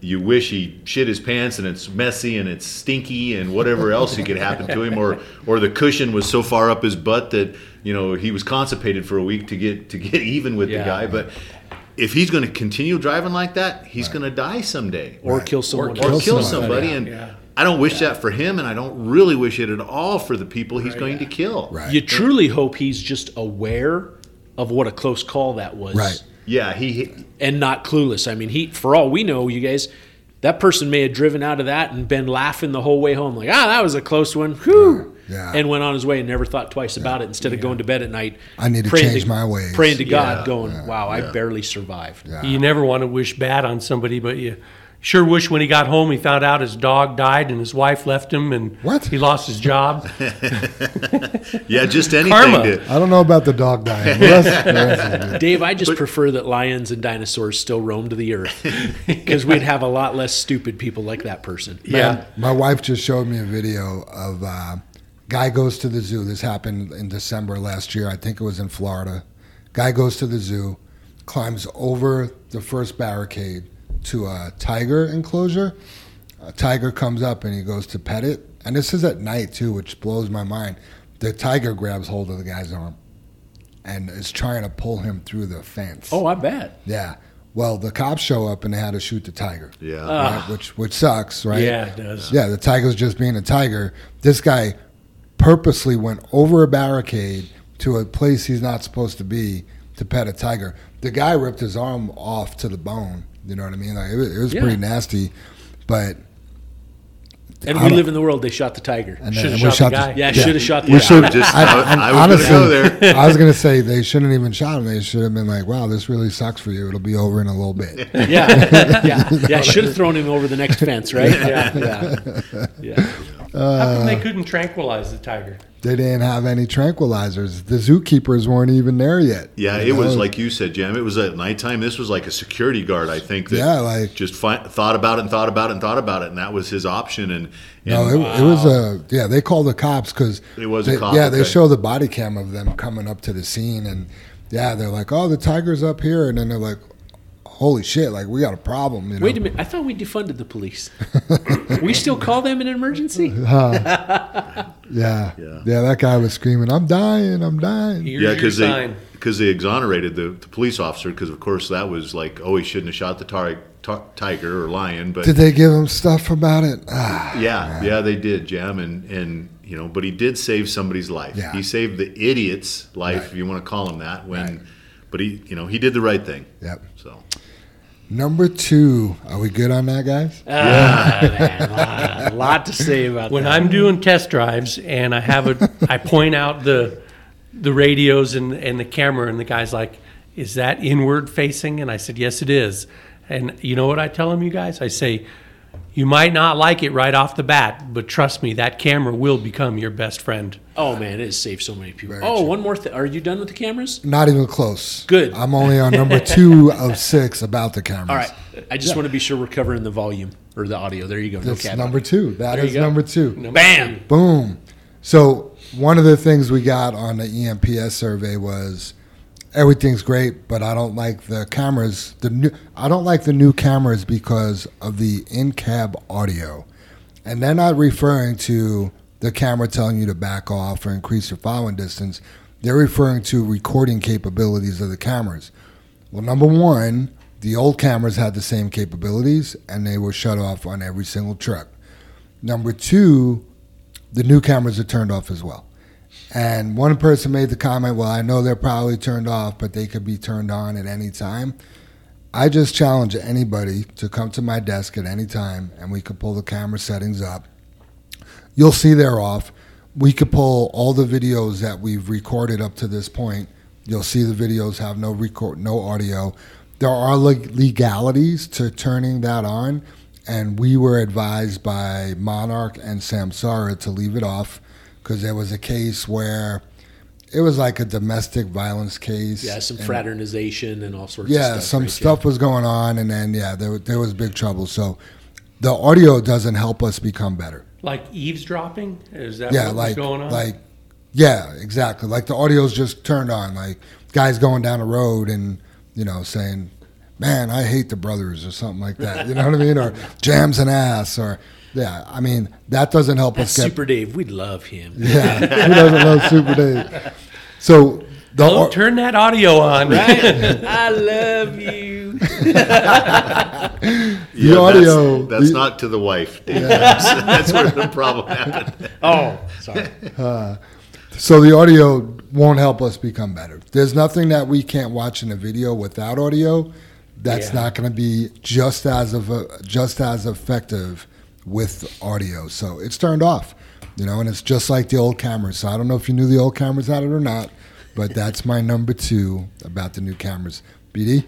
you wish he shit his pants and it's messy and it's stinky and whatever else he could happen to him, or or the cushion was so far up his butt that you know he was constipated for a week to get to get even with
Yeah.
the guy. But if he's going to continue driving like that, he's going to die someday.
Or
Right.
kill someone.
or
Kill
kill,
somebody.
somebody. And
Yeah.
I don't wish that for him, and I don't really wish it at all for the people he's going to kill.
Right.
You truly hope he's just aware of what a close call that was.
Right.
Yeah, he.
and not clueless. I mean, he for all we know, you guys, that person may have driven out of that and been laughing the whole way home, like, ah, that was a close one, whew,
Yeah.
and went on his way and never thought twice about it. Instead of going to bed at night,
I need to
praying
change my ways.
praying to God,
Yeah.
going, wow, I barely survived.
Yeah.
You never want to wish bad on somebody, but you Sure wish when he got home he found out his dog died and his wife left him and
What?
he lost his job.
Yeah, just anything.
Karma.
To,
I don't know about the dog dying. The rest- the rest is good.
Dave, I just prefer that lions and dinosaurs still roamed the earth because we'd have a lot less stupid people like that person.
yeah.
My wife just showed me a video of uh, guy goes to the zoo. This happened in December last year. I think it was in Florida. Guy goes to the zoo, climbs over the first barricade to a tiger enclosure. A tiger comes up and he goes to pet it. And this is at night too, which blows my mind. The tiger grabs hold of the guy's arm and is trying to pull him through the fence.
Oh, I bet.
Yeah. Well, the cops show up and they had to shoot the tiger.
yeah.
Right? Ah. Which which sucks, right?
Yeah, it does.
Yeah, the tiger's just being a tiger. This guy purposely went over a barricade to a place he's not supposed to be to pet a tiger. The guy ripped his arm off to the bone. You know what I mean? Like it was, it was
Yeah.
pretty nasty, but
And we live in the world they shot the tiger.
and
Should've
and
shot the
we
guy.
Yeah, should have shot the
We
guy.
should.
just-
I,
I-
I,
I
honestly,
go there.
I was gonna say they shouldn't even shot him. They should have been like, "Wow, this really sucks for you. It'll be over in a little bit."
Yeah, yeah, yeah. Should have thrown him over the next fence, right? Yeah, yeah, yeah.
How
Uh,
come they couldn't tranquilize the tiger?
They didn't have any tranquilizers. The zookeepers weren't even there yet.
Yeah,
You
it was like you said, Jim. It was at nighttime. This was like a security guard, I think. That
Yeah, like-
just fi- thought about it and thought about it and thought about it, and that was his option. And, and
No, it, it was a yeah. They called the cops because
It was a
they,
cop,
Yeah, they show the body cam of them coming up to the scene, and yeah, they're like, "Oh, the tiger's up here," and then they're like, "Holy shit! Like we got a problem." You know?
Wait a minute. I thought we defunded the police. we still call them an emergency?
Yeah,
Yeah.
yeah, That guy was screaming, "I'm dying! I'm dying!"
Here's
yeah, because they because they exonerated the, the police officer because of course that was like, oh, he shouldn't have shot the tar- tar- tiger or lion, but
Did they give him stuff about it? Ah,
yeah, yeah, they did, Jam, and and you know, but he did save somebody's life.
Yeah.
He saved the idiot's life,
Right.
if you want to call him that. When,
Right.
but he, you know, he did the right thing.
yep.
So
Number two. Are we good on that, guys?
Ah, man, lot, lot to say about that.
When
that.
I'm doing test drives and I have a, I point out the, the radios and, and the camera, and the guy's like, "Is that inward facing?" And I said, "Yes, it is." And you know what I tell him, you guys? I say, "You might not like it right off the bat, but trust me, that camera will become your best friend."
Oh man, it has saved so many people.
Very
oh,
true.
one more thing. Are you done with the cameras?
Not even close.
Good.
I'm only on number two of six about the cameras.
All right. I just want to be sure we're covering the volume or the audio. There you go.
That's
cat
number two. That
There you
is
go.
number two.
Number
Bam.
two.
Boom. So one of the things we got on the eNPS survey was everything's great, but I don't like the cameras. The new I don't like the new cameras because of the in-cab audio, and they're not referring to the camera telling you to back off or increase your following distance. They're referring to recording capabilities of the cameras. Well, number one, the old cameras had the same capabilities, and they were shut off on every single truck. Number two, the new cameras are turned off as well. And one person made the comment, well, I know they're probably turned off, but they could be turned on at any time. I just challenge anybody to come to my desk at any time and we could pull the camera settings up. You'll see they're off. We could pull all the videos that we've recorded up to this point. You'll see the videos have no record, no audio. There are leg- legalities to turning that on, and we were advised by Monarch and Samsara to leave it off because there was a case where it was like a domestic violence case.
Yeah, some
and-
fraternization and all sorts
yeah,
of stuff.
some
right?
stuff was going on, and then yeah, there there was big trouble. So the audio doesn't help us become better.
Like eavesdropping? Is that
Yeah,
what
like
was going on?
like yeah, exactly. Like the audio's just turned on. Like guys going down the road and you know saying, "Man, I hate the brothers" or something like that. You know what I mean? Or jams an ass or yeah. I mean that doesn't help
That's
us get.
Super Dave. We'd love him.
Yeah, who doesn't love Super Dave? So the
oh,
au-
turn that audio on.
Right? I love you.
the audio
That's, that's
the-
not to the wife. Dave. That's, that's where the problem happened.
Oh, sorry.
Uh, so the audio won't help us become better. There's nothing that we can't watch in a video without audio that's
Yeah.
not going to be just as of a, just as effective with audio. So it's turned off, you know, and it's just like the old cameras. So I don't know if you knew the old cameras had it or not, but that's my number two about the new cameras. BD,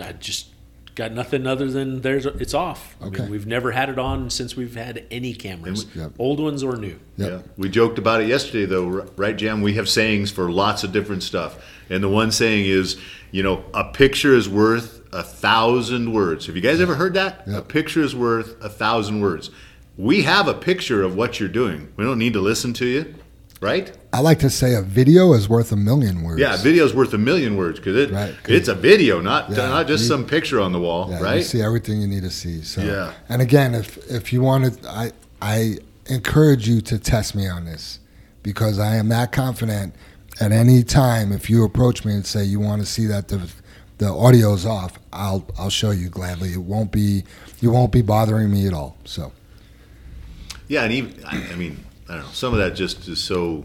I just got nothing other than there's it's off. I
Okay.
mean, we've never had it on since we've had any cameras,
we- Yep.
old ones or new.
Yep.
Yeah, we joked about it yesterday, though, right, Jam? We have sayings for lots of different stuff, and the one saying is, you know, a picture is worth a thousand words. Have you guys ever heard that? A picture is worth a thousand words. We have a picture of what you're doing. We don't need to listen to you, right?
I like to say a video is worth a million words.
Yeah, a is worth a million words because it,
Right,
it's a video, not
Yeah,
not just
you-
some picture on the wall,
Yeah, You see everything you need to see. So
Yeah.
And again, if if you wanted, I I encourage you to test me on this because I am that confident. At any time, if you approach me and say you want to see that the the audio's off, I'll I'll show you gladly. It won't be you won't be bothering me at all. So
Yeah, and even I I mean, I don't know. Some of that just is so.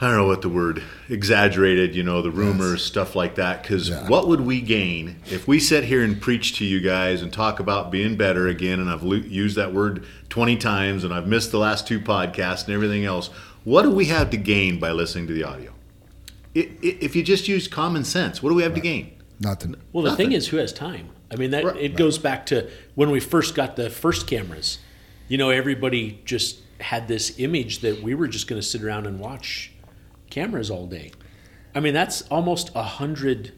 I don't know what the word exaggerated. You know, the rumors, stuff like that. Because
Yeah.
what would we gain if we sit here and preach to you guys and talk about being better again? And I've used that word twenty times, and I've missed the last two podcasts and everything else. What do we have to gain by listening to the audio? I- i- If you just use common sense, what do we have to gain?
nothing.
Well, the
Nothing.
thing is, who has time? I mean, that
Right.
it goes back to when we first got the first cameras. You know, everybody just had this image that we were just going to sit around and watch cameras all day. I mean, that's almost a hundred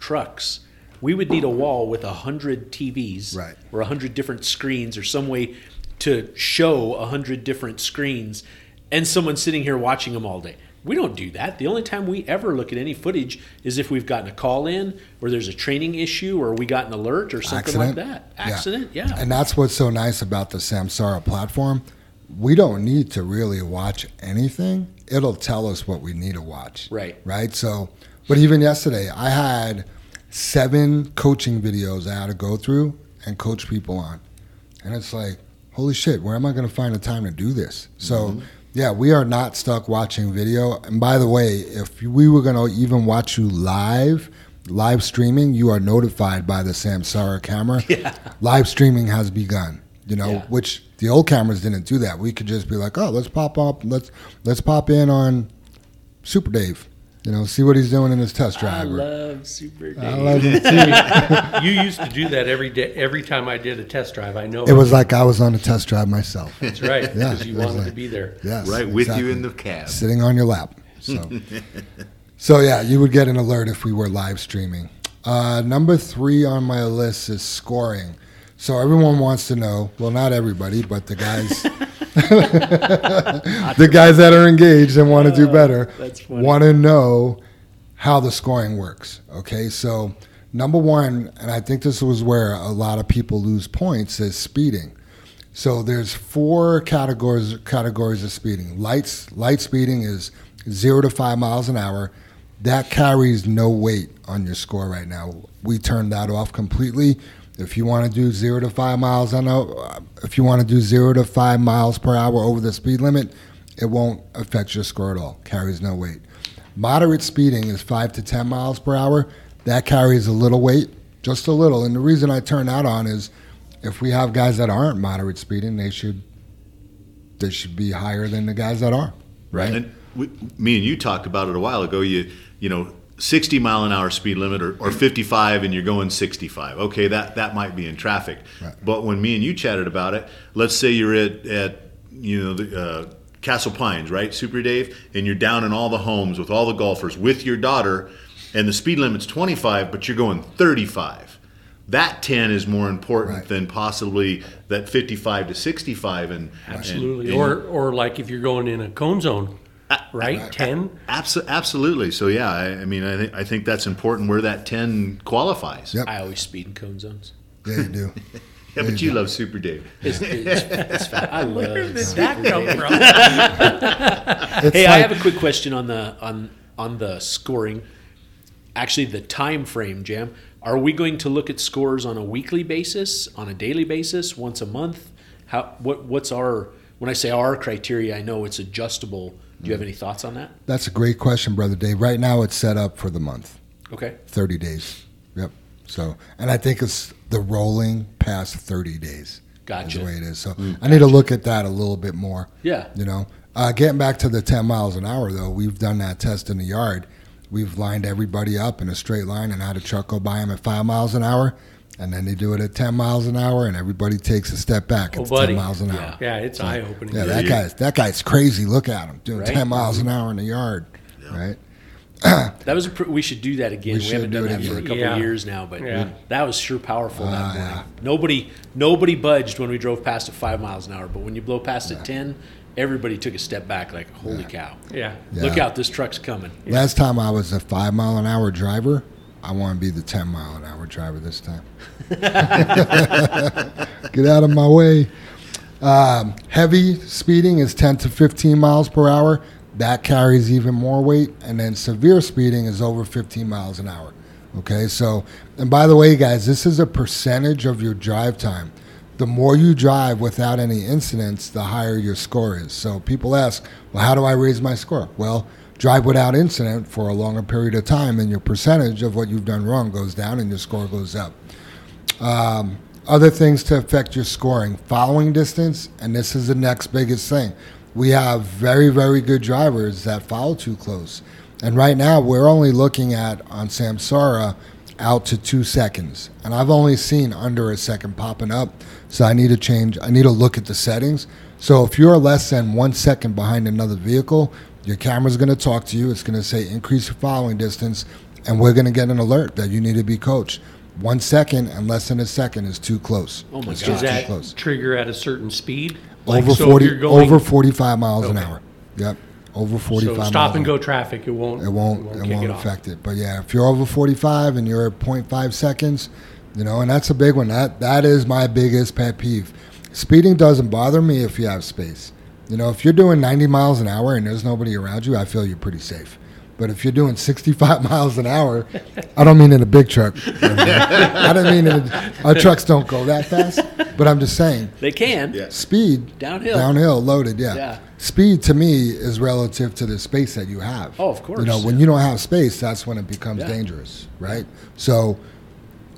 trucks. We would need a wall with a hundred TVs,
Right.
or a hundred different screens, or some way to show a hundred different screens, and someone sitting here watching them all day. We don't do that. The only time we ever look at any footage is if we've gotten a call in, or there's a training issue, or we got an alert, or something like that. Accident, yeah.
And that's what's so nice about the Samsara platform. We don't need to really watch anything. It'll tell us what we need to watch.
Right.
Right. So, but even yesterday, I had seven coaching videos I had to go through and coach people on. And it's like, holy shit, where am I going to find the time to do this? So, mm-hmm. Yeah, we are not stuck watching video. And by the way, if we were going to even watch you live, live streaming, you are notified by the Samsara camera.
Yeah.
Live streaming has begun. You know,
Yeah.
which the old cameras didn't do that. We could just be like, oh, let's pop up, let's let's pop in on Super Dave. You know, see what he's doing in his test drive. or-
love Super Dave.
I love him too.
You used to do that every day, every time I did a test drive. I know
It was like I was on a test drive myself.
that's right
Yeah,
because you
it was
wanted to be there.
Yes,
Right with you in the cab.
sitting on your lap. So, so yeah, you would get an alert if we were live streaming. Uh, number three on my list is scoring. So everyone wants to know. Well, not everybody, but the guys, the guys that are engaged and want to do
oh, better,
want to know how the scoring works. Okay, so number one, and I think this was where a lot of people lose points, is speeding. So there's four categories categories of speeding. Lights light speeding is zero to five miles an hour. That carries no weight on your score right now. We turned that off completely. If you want to do zero to five miles, I know. If you want to do zero to five miles per hour over the speed limit, it won't affect your score at all. Carries no weight. Moderate speeding is five to ten miles per hour. That carries a little weight, just a little. And the reason I turn that on is if we have guys that aren't moderate speeding, they should they should be higher than the guys that are. Right.
And we, me and you talked about it a while ago. You you know, 60 mile an hour speed limit or, or 55 and you're going 65. Okay, that that might be in traffic.
Right.
But when me and you chatted about it, let's say you're at at you know the uh, Castle Pines, right, Super Dave, and you're down in all the homes with all the golfers with your daughter, and the speed limit's 25, but you're going 35. That 10 is more important
Right.
than possibly that 55 to 65 and
Absolutely.
and- and-
or or like if you're going in a cone zone, right? Ten.
Abso- absolutely. So yeah, I, I mean, I think I think that's important where that ten qualifies.
Yep.
I always speed in cone zones.
Yeah, you do.
Yeah, but you love Super Dave.
It's, it's, it's I love
Where did
Super
that come
Dave.
from?
It's
Hey, I have a quick question on the on on the scoring. Actually, the time frame, Jam. Are we going to look at scores on a weekly basis, on a daily basis, once a month? How what what's our when I say our criteria? I know it's adjustable. Do you have any thoughts on that?
That's a great question, brother Dave. Right now, it's set up for the month,
Okay.
thirty days. Yep. So, and I think it's the rolling past thirty days.
Gotcha.
Is the way it is. So, I need to look at that a little bit more.
Yeah.
You know, uh, getting back to the 10 miles an hour, though, we've done that test in the yard. We've lined everybody up in a straight line and had a truck go by them at five miles an hour. And then they do it at 10 miles an hour, and everybody takes a step back
Oh,
at
buddy.
10 miles an hour.
Yeah, it's eye opening.
Yeah, that guy's that guy's crazy. Look at him doing
Right?
10 miles an hour in the yard, right?
That was a pr- we should do that again.
We
We, haven't
do
done
it
that for a couple
Yeah.
of years now, but
Yeah.
that was sure powerful that
Ah,
morning.
yeah.
Nobody nobody budged when we drove past at five miles an hour, but when you blow past at ten, everybody took a step back like, holy cow.
Yeah.
Yeah.
Look out, this truck's coming.
Last time I was a five mile an hour driver. I want to be the 10 mile an hour driver this time. Get out of my way. Um, heavy speeding is 10 to 15 miles per hour. That carries even more weight. And then severe speeding is over 15 miles an hour. Okay, so, and by the way, guys, this is a percentage of your drive time. The more you drive without any incidents, the higher your score is. So people ask, well, how do I raise my score? Well, drive without incident for a longer period of time, and your percentage of what you've done wrong goes down and your score goes up. Um, other things to affect your scoring following distance, and this is the next biggest thing. We have very, very good drivers that follow too close. And right now, we're only looking at on Samsara out to two seconds. And I've only seen under a second popping up. So I need to change, I need to look at the settings. So if you're less than one second behind another vehicle, your camera's going to talk to you. It's going to say increase following distance, and we're going to get an alert that you need to be coached. One second and less than a second is too close.
Oh my
It's
God.
Does that
close.
trigger at a certain speed?
over
so
forty,
going-
over forty-five miles an hour. Yep, over forty-five.
So stop and go traffic, it won't.
It won't. It won't,
it off.
affect it. But yeah, if you're over 45 and you're at 0.5 seconds, you know, and that's a big one. That that is my biggest pet peeve. Speeding doesn't bother me if you have space. You know, if you're doing 90 miles an hour and there's nobody around you, I feel you're pretty safe. But if you're doing 65 miles an hour, I don't mean in a big truck. I don't mean in a, our trucks don't go that fast. But I'm just saying,
They can.
Yeah.
speed
Downhill.
downhill, loaded. Yeah.
Yeah.
Speed to me is relative to the space that you have.
Oh, of course.
You know, when you don't have space, that's when it becomes
Yeah.
dangerous, right? So,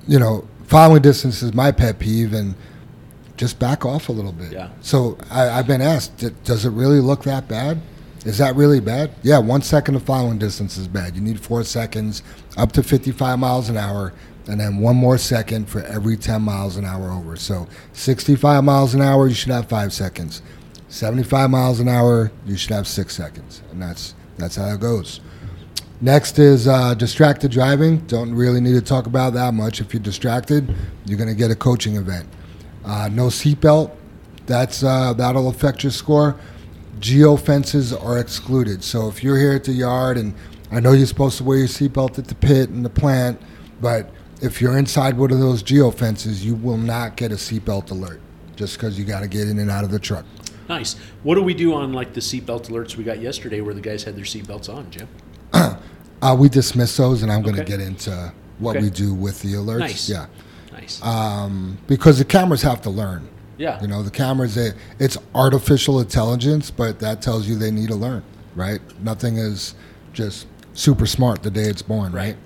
you know, following distance is my pet peeve, and just back off a little bit.
Yeah.
So I, I've been asked, "D- does it really look that bad? Is that really bad? Yeah, one second of following distance is bad. You need four seconds, up to 55 miles an hour, and then one more second for every 10 miles an hour over. So 65 miles an hour, you should have five seconds. 75 miles an hour, you should have six seconds, and that's that's how it goes. Next is uh, distracted driving. Don't really need to talk about that much. If you're distracted, you're going to get a coaching event. Uh, no seatbelt. That's uh, that'll affect your score. Geo fences are excluded. So if you're here at the yard, and I know you're supposed to wear your seatbelt at the pit and the plant, but if you're inside one of those geo fences, you will not get a seatbelt alert just because you got to get in and out of the truck.
Nice. What do we do on like the seatbelt alerts we got yesterday where the guys had their seatbelts on, Jim?
Uh, we dismiss those, and I'm going to
Okay.
get into what
Okay.
we do with the alerts.
Nice.
Yeah.
Nice.
um, because the cameras have to learn.
yeah.
You know, the cameras, they, it's artificial intelligence, but that tells you they need to learn, right? Nothing is just super smart the day it's born, right?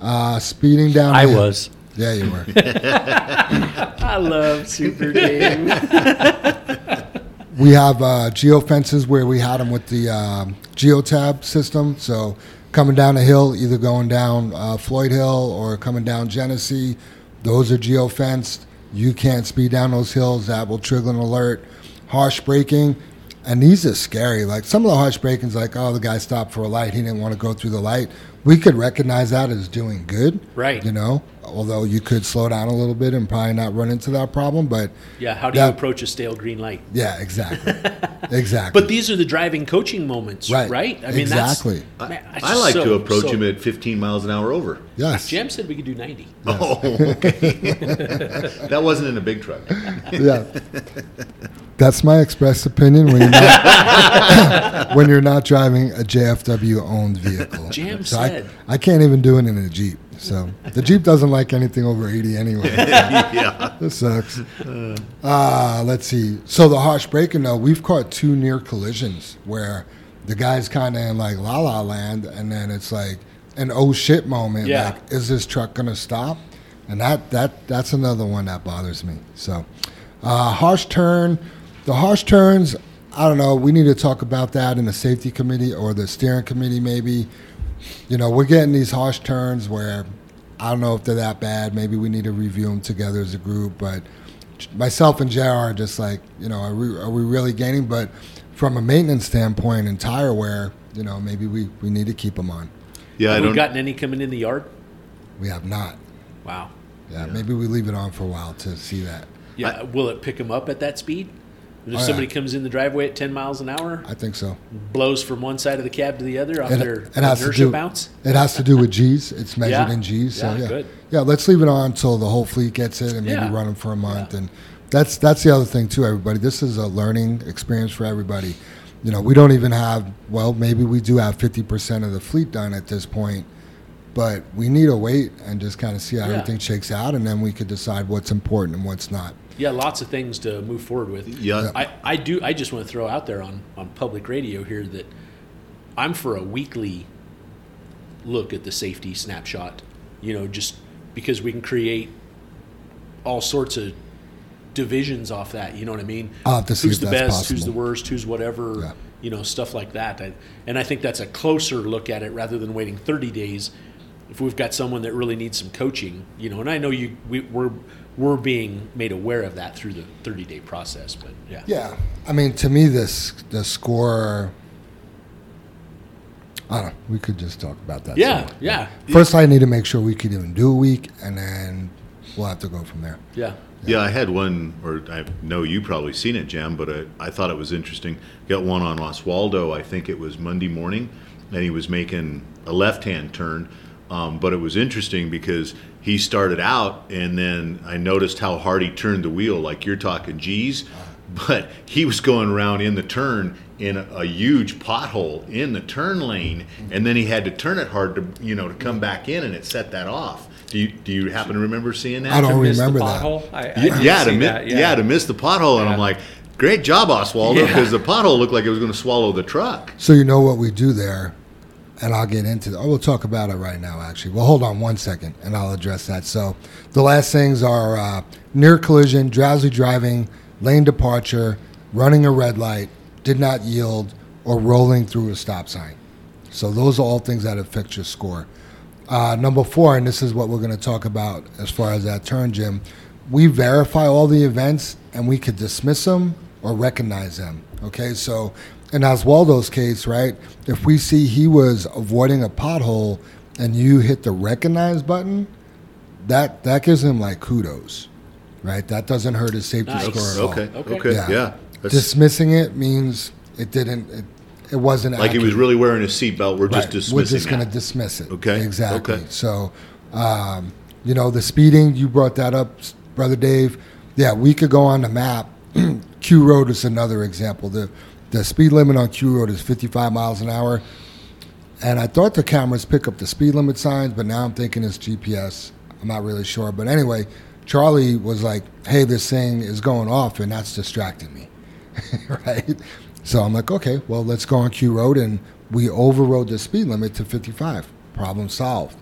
Uh, speeding down.
I was.
Yeah, you were.
I love Super Dave.
we have uh, geo fences where we had them with the um, geotab system. So coming down a hill, either going down uh, Floyd Hill or coming down Genesee, those are geo fenced. You can't speed down those hills. That will trigger an alert. Harsh braking, and these are scary. Like some of the harsh braking's like, oh, the guy stopped for a light. He didn't want to go through the light. We could recognize that as doing good,
Right.
You know, although you could slow down a little bit and probably not run into that problem. But
Yeah. How do you approach a stale green light?
yeah, exactly, exactly.
But these are the driving coaching moments, right?
Right.
I mean,
Exactly.
That's, man, it's
I like
so-
to approach
so-
him at 15 miles an hour over.
yes,
Jam said we could do 90.
Oh, okay. that wasn't in a big truck.
yeah. That's my express opinion when you're not, when you're not driving a JFW owned vehicle.
Jam
So I,
said.
I can't even do it in a Jeep. So the Jeep doesn't like anything over 80 anyway.
yeah.
This sucks. Uh, let's see. So the harsh braking, though, we've caught two near collisions where the guy's kind of in like la la land, and then it's like an oh shit moment.
Yeah.
Like, is this truck gonna stop? And that that that's another one that bothers me. So, uh, harsh turn. The harsh turns. I don't know. We need to talk about that in the safety committee or the steering committee, maybe. You know, we're getting these harsh turns where I don't know if they're that bad. Maybe we need to review them together as a group. But myself and JR are just like, you know, are we, are we really gaining? But from a maintenance standpoint and tire wear, you know, maybe we, we need to keep them on.
Yeah, I
Have we
don't.
gotten any coming in the yard?
We have not.
Wow.
Yeah, maybe we leave it on for a while to see that.
Yeah. will it pick them up at that speed? If
Oh, yeah.
somebody comes in the driveway at 10 miles an hour,
I think so.
blows from one side of the cab to the other off
It,
their
it has to
inertia
do.
bounce?
It has to do with G's. It's measured
Yeah.
in G's. So
Yeah,
yeah,
good.
yeah. Let's leave it on until the whole fleet gets it, and maybe
Yeah.
run them for a month.
Yeah.
And that's that's the other thing too. Everybody, this is a learning experience for everybody. You know, we don't even have. Well, maybe we do have fifty percent of the fleet done at this point, but we need to wait and just kind of see how
Yeah.
everything shakes out, and then we could decide what's important and what's not.
Yeah, lots of things to move forward with.
Yeah.
I, I do. I just want to throw out there on, on public radio here that I'm for a weekly look at the safety snapshot. You know, just because we can create all sorts of divisions off that. You know what I mean?
To
who's the best? Who's the worst? Who's whatever?
Yeah.
You know, stuff like that. I, and I think that's a closer look at it rather than waiting 30 days. If we've got someone that really needs some coaching, you know, and I know you, we, we're we're being made aware of that through the 30 day process, but yeah,
Yeah, I mean, to me, this the score. I don't. know. We could just talk about that.
yeah,
some more.
yeah,
First, I need to make sure we could even do a week, and then we'll have to go from there.
yeah.
Yeah, I had one, or I know you probably seen it, Jam, but I, I thought it was interesting. Got one on Oswaldo, I think it was Monday morning, and he was making a left hand turn. Um, but it was interesting because he started out, and then I noticed how hard he turned the wheel, like you're talking G's. But he was going around in the turn in a, a huge pothole in the turn lane, and then he had to turn it hard to, you know, to come back in, and it set that off. Do you, do you happen to remember seeing that?
I don't
To miss the
remember that.
I, I
Yeah, yeah, to
see
mi-
that,
yeah. to miss the pothole, and I'm like, great job, Oswaldo,
Yeah.
because the pothole looked like it was going to swallow the truck.
So you know what we do there, and I'll get into. Oh, we'll talk about it right now. Actually, well, hold on one second, and I'll address that. So, the last things are uh, near collision, drowsy driving, lane departure, running a red light, did not yield, or rolling through a stop sign. So those are all things that affect your score. Uh, number four, and this is what we're going to talk about as far as that turn, Jim. We verify all the events and we could dismiss them or recognize them. Okay, so in Oswaldo's case, right, if we see he was avoiding a pothole and you hit the recognize button, that that gives him like kudos, right? That doesn't hurt his safety
Nice.
score at all.
Okay,
Okay.
okay,
Yeah.
yeah.
Dismissing it means it didn't. It, it wasn't
like he was really wearing a seatbelt. We're just
Right.
dismissing
We're just going to dismiss it.
Okay,
Exactly.
okay.
So, um, you know, the speeding, you brought that up, Brother Dave. Yeah, we could go on the map. Q Road is another example. The, the speed limit on Q Road is 55 miles an hour. And I thought the cameras pick up the speed limit signs, but now I'm thinking it's GPS. I'm not really sure. But anyway, Charlie was like, hey, this thing is going off, and that's distracting me. right? So I'm like, okay, well, let's go on Q Road, and we overrode the speed limit to 55. Problem solved.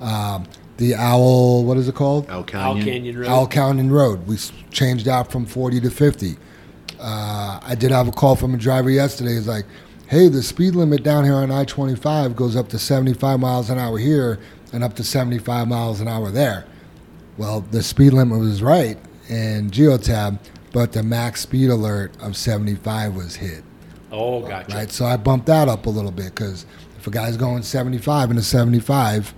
Um, the Owl, what is it called?
Owl
Al
Canyon.
Canyon Road.
Owl Canyon Road. We changed out from 40 to 50. Uh, I did have a call from a driver yesterday. He's like, hey, the speed limit down here on I 25 goes up to 75 miles an hour here and up to 75 miles an hour there. Well, the speed limit was right in Geotab, but the max speed alert of 75 was hit.
oh, gotcha.
Right, so I bumped that up a little bit because if a guy's going 75 and a 75,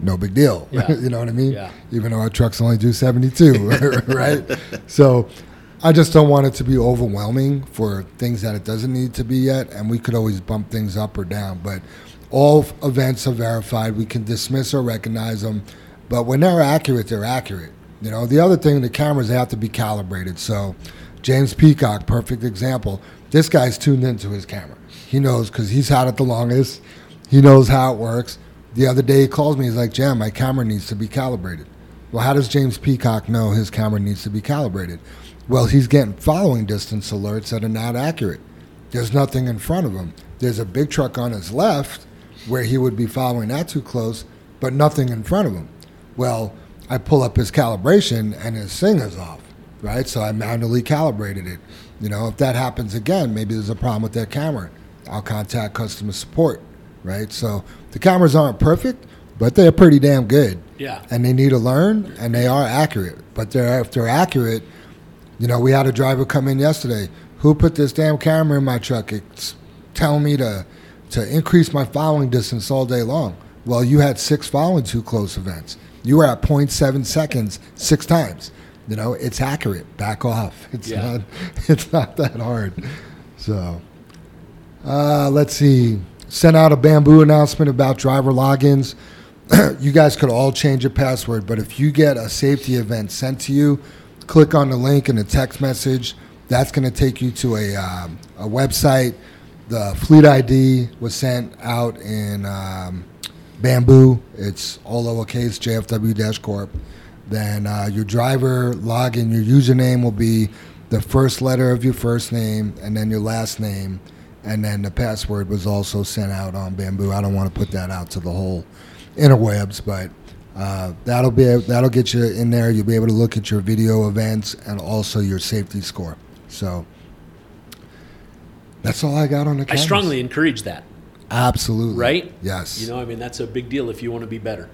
no big deal.
Yeah.
you know what I mean?
Yeah.
Even though our trucks only do 72, right? So I just don't want it to be overwhelming for things that it doesn't need to be yet, and we could always bump things up or down. But all events are verified. We can dismiss or recognize them, but when they're accurate, they're accurate. You know, the other thing, the cameras have to be calibrated. So, James Peacock, perfect example. This guy's tuned into his camera. He knows because he's had it the longest. He knows how it works. The other day he calls me. He's like, "Jam, my camera needs to be calibrated." Well, how does James Peacock know his camera needs to be calibrated? Well, he's getting following distance alerts that are not accurate. There's nothing in front of him. There's a big truck on his left where he would be following that too close, but nothing in front of him. Well, I pull up his calibration and his thing is off, right? So I manually calibrated it. You know, if that happens again, maybe there's a problem with that camera. I'll contact customer support, right? So the cameras aren't perfect, but they're pretty damn good.
Yeah.
and they need to learn, and they are accurate. But they're if they're accurate, you know, we had a driver come in yesterday. Who put this damn camera in my truck? It's telling me to to increase my following distance all day long. Well, you had six following two close events. You were at 0.7 seconds six times. You know, it's accurate. Back off. It's
Yeah.
not. It's not that hard. So, uh, let's see. Sent out a bamboo announcement about driver logins. you guys could all change your password, but if you get a safety event sent to you, click on the link in the text message. That's going to take you to a, um, a website. The fleet ID was sent out in um, Bamboo. It's all lowercase JFW Corp. Then uh, your driver login, your username will be the first letter of your first name and then your last name. And then the password was also sent out on Bamboo. I don't want to put that out to the whole interwebs, but uh, that'll be that'll get you in there. You'll be able to look at your video events and also your safety score. So that's all I got on the.
I strongly encourage that.
absolutely
Right?
Yes,
You know, I mean, that's a big deal if you want to be better.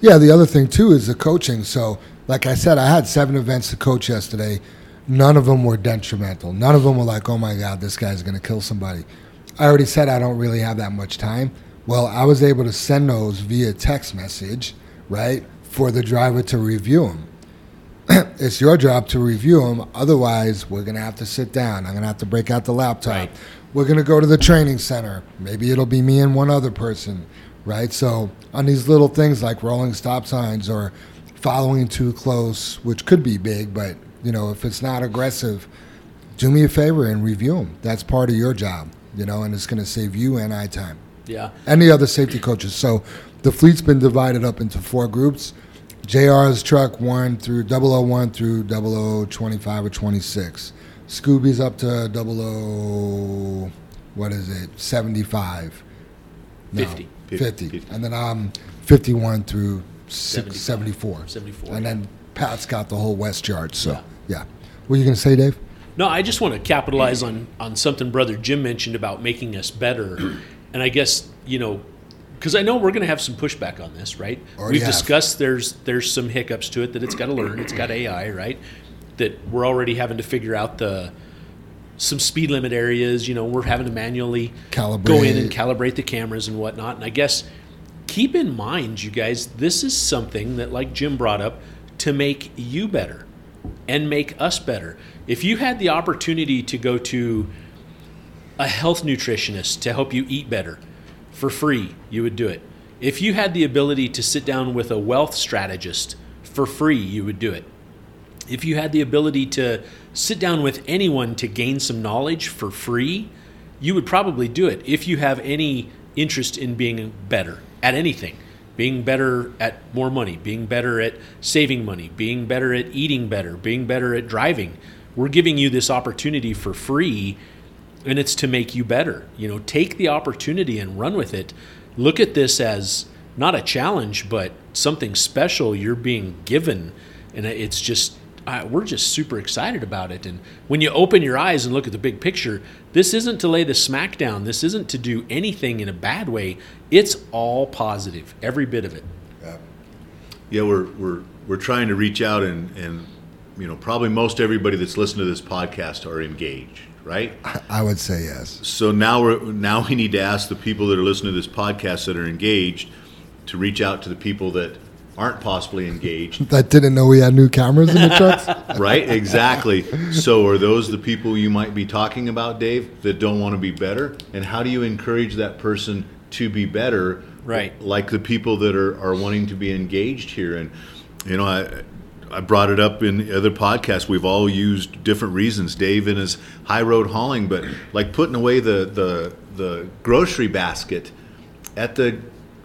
Yeah, the other thing too is the coaching. So, like I said, I had seven events to coach yesterday. None of them were detrimental. None of them were like, "Oh my God, this guy's going to kill somebody." I already said I don't really have that much time. Well, I was able to send those via text message, right, for the driver to review them. it's your job to review them. Otherwise, we're going to have to sit down. I'm going to have to break out the laptop.
Right.
We're going to go to the training center. Maybe it'll be me and one other person, right? So, on these little things like rolling stop signs or following too close, which could be big, but you know, if it's not aggressive, do me a favor and review them. That's part of your job, you know, and it's going to save you and I time
Yeah.
and the other safety coaches. So the fleet's been divided up into four groups. JR's truck 1 through 001 through 0025 or 26. Scooby's up to 00, what is it, 75. No,
50.
50.
50.
And then I'm 51 through six-
75.
74.
74,
And then Pat's got the whole west yard. So,
Yeah.
yeah. What are you going to say, Dave?
No, I just want to capitalize on on something brother Jim mentioned about making us better, and I guess you know because I know we're going to have some pushback on this, right?
Oh, already
We've
have.
discussed there's there's some hiccups to it that it's got to learn. It's got AI, right? That we're already having to figure out the some speed limit areas. You know, we're having to manually go in and calibrate the cameras and whatnot. And I guess keep in mind, you guys, this is something that, like Jim brought up, to make you better and make us better. If you had the opportunity to go to a health nutritionist to help you eat better for free, you would do it. If you had the ability to sit down with a wealth strategist for free, you would do it. If you had the ability to sit down with anyone to gain some knowledge for free, you would probably do it if you have any interest in being better at anything. Being better at more money, being better at saving money, being better at eating better, being better at driving. We're giving you this opportunity for free and it's to make you better. You know, take the opportunity and run with it. Look at this as not a challenge, but something special you're being given, and it's just we're just super excited about it. And when you open your eyes and look at the big picture, this isn't to lay the smack down. This isn't to do anything in a bad way. It's all positive, every bit of it.
yeah, we're we're we're trying to reach out and and you know probably most everybody that's listened to this podcast are engaged, right?
I would say yes.
So now we're now we need to ask the people that are listening to this podcast that are engaged to reach out to the people that aren't possibly engaged,
That didn't know we had new cameras in the trucks.
right? Exactly. So are those the people you might be talking about, Dave, that don't want to be better? And how do you encourage that person to be better?
Right.
Like the people that are, are wanting to be engaged here. And you know, I I brought it up in other podcasts. We've all used different reasons. Dave in his high road hauling, but like putting away the the, the grocery basket at the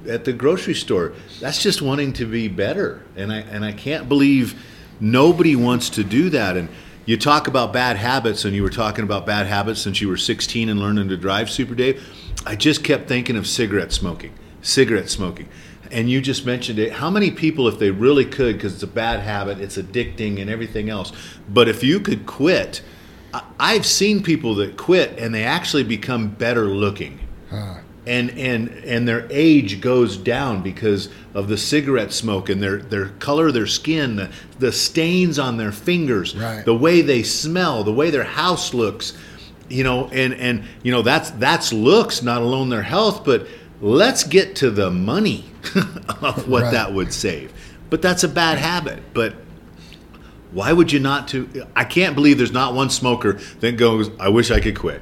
at the grocery store. That's just wanting to be better. And I and I can't believe nobody wants to do that. And you talk about bad habits, and you were talking about bad habits since you were 16 and learning to drive, Super Dave. I just kept thinking of cigarette smoking, cigarette smoking. And you just mentioned it. How many people, if they really could, because it's a bad habit, it's addicting and everything else, but if you could quit, I've seen people that quit and they actually become better looking and and and their age goes down because of the cigarette smoke and their their color of their skin, the, the stains on their fingers,
Right.
the way they smell, the way their house looks, you know, and and you know that's that's looks, not alone their health, but let's get to the money of what
Right.
that would save. But that's a bad habit. But why would you not to I can't believe there's not one smoker that goes, I wish I could quit.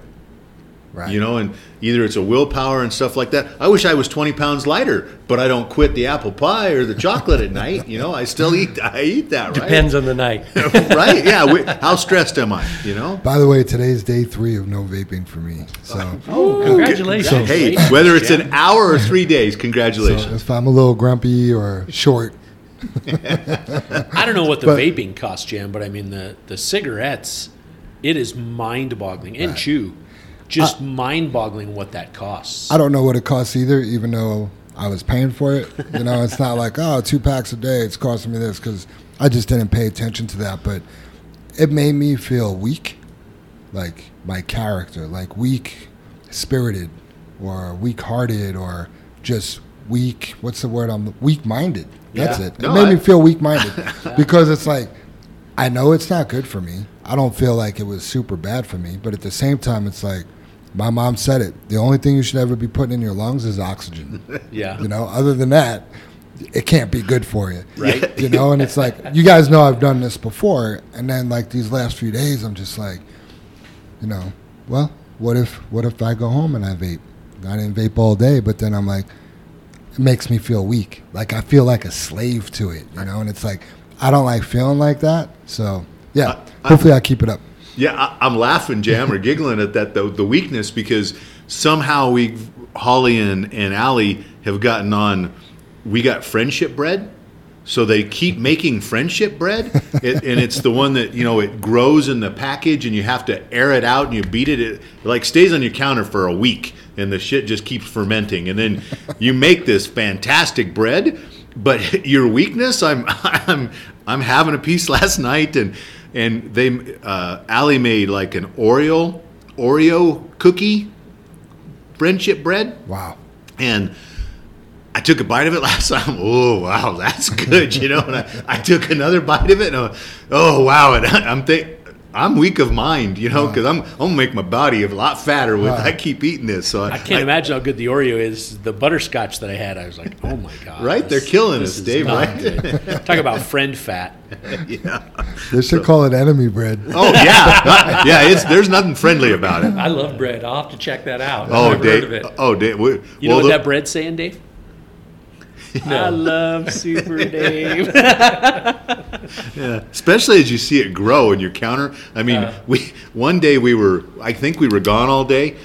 Right.
You know, and either it's a willpower and stuff like that. I wish I was 20 pounds lighter, but I don't quit the apple pie or the chocolate at night. You know, I still eat. I eat that, right?
Depends on the night.
right? Yeah. We, how stressed am I? You know.
By the way, today's day three of no vaping for me. So,
Oh, congratulations.
Hey, whether it's an hour or three days, congratulations.
so if I'm a little grumpy or short,
I don't know what the
But-
vaping costs, Jam, but I mean the the cigarettes. It is mind-boggling and chew, just uh, mind-boggling what that costs.
I don't know what it costs either, even though I was paying for it. You know, it's not like, oh, two packs a day, it's costing me this because I just didn't pay attention to that. But it made me feel weak, like my character, like weak spirited or weak hearted or just weak. What's the word? I'm weak minded. That's
Yeah.
it. It
No,
made
I-
me feel weak minded because it's like, I know it's not good for me. I don't feel like it was super bad for me, but at the same time, it's like my mom said it. The only thing you should ever be putting in your lungs is oxygen.
yeah,
You know, other than that, it can't be good for you.
Right.
You know, and it's like you guys know I've done this before, and then like these last few days, I'm just like, you know, well, what if what if I go home and I vape? I didn't vape all day, but then I'm like, it makes me feel weak. Like I feel like a slave to it, you know. And it's like I don't like feeling like that. So yeah,
I-
hopefully I keep it up.
Yeah, I, I'm laughing, Jam, or giggling at that the, the weakness because somehow we, Holly and and Allie have gotten on. We got friendship bread, so they keep making friendship bread, it, and it's the one that you know it grows in the package, and you have to air it out, and you beat it. It like stays on your counter for a week, and the shit just keeps fermenting, and then you make this fantastic bread. But your weakness, I'm I'm I'm having a piece last night, and and they uh, Allie made like an Oreo Oreo cookie friendship bread,
Wow.
and I took a bite of it last time. Oh wow, that's good, you know. And I, I took another bite of it, and uh, oh wow, and I'm think I'm weak of mind, you know, because I'm I'm gonna make my body a lot fatter with I keep eating this. So
I can't imagine how good the Oreo is. The butterscotch that I had, I was like, oh my god,
Right?
this-
They're killing us, Dave, right?
good. Talk about friend fat.
yeah.
They should call it enemy bread.
Oh yeah, yeah. It's there's nothing friendly about it.
I love bread. I'll have to check that out.
Oh,
I've never heard of
Dave. Oh, Dave. we-
You
well,
know what
look-
that bread's saying, Dave? I love Super Dave.
Yeah, especially as you see it grow in your counter. I mean,
Uh.
we one day we were, I think we were gone all day,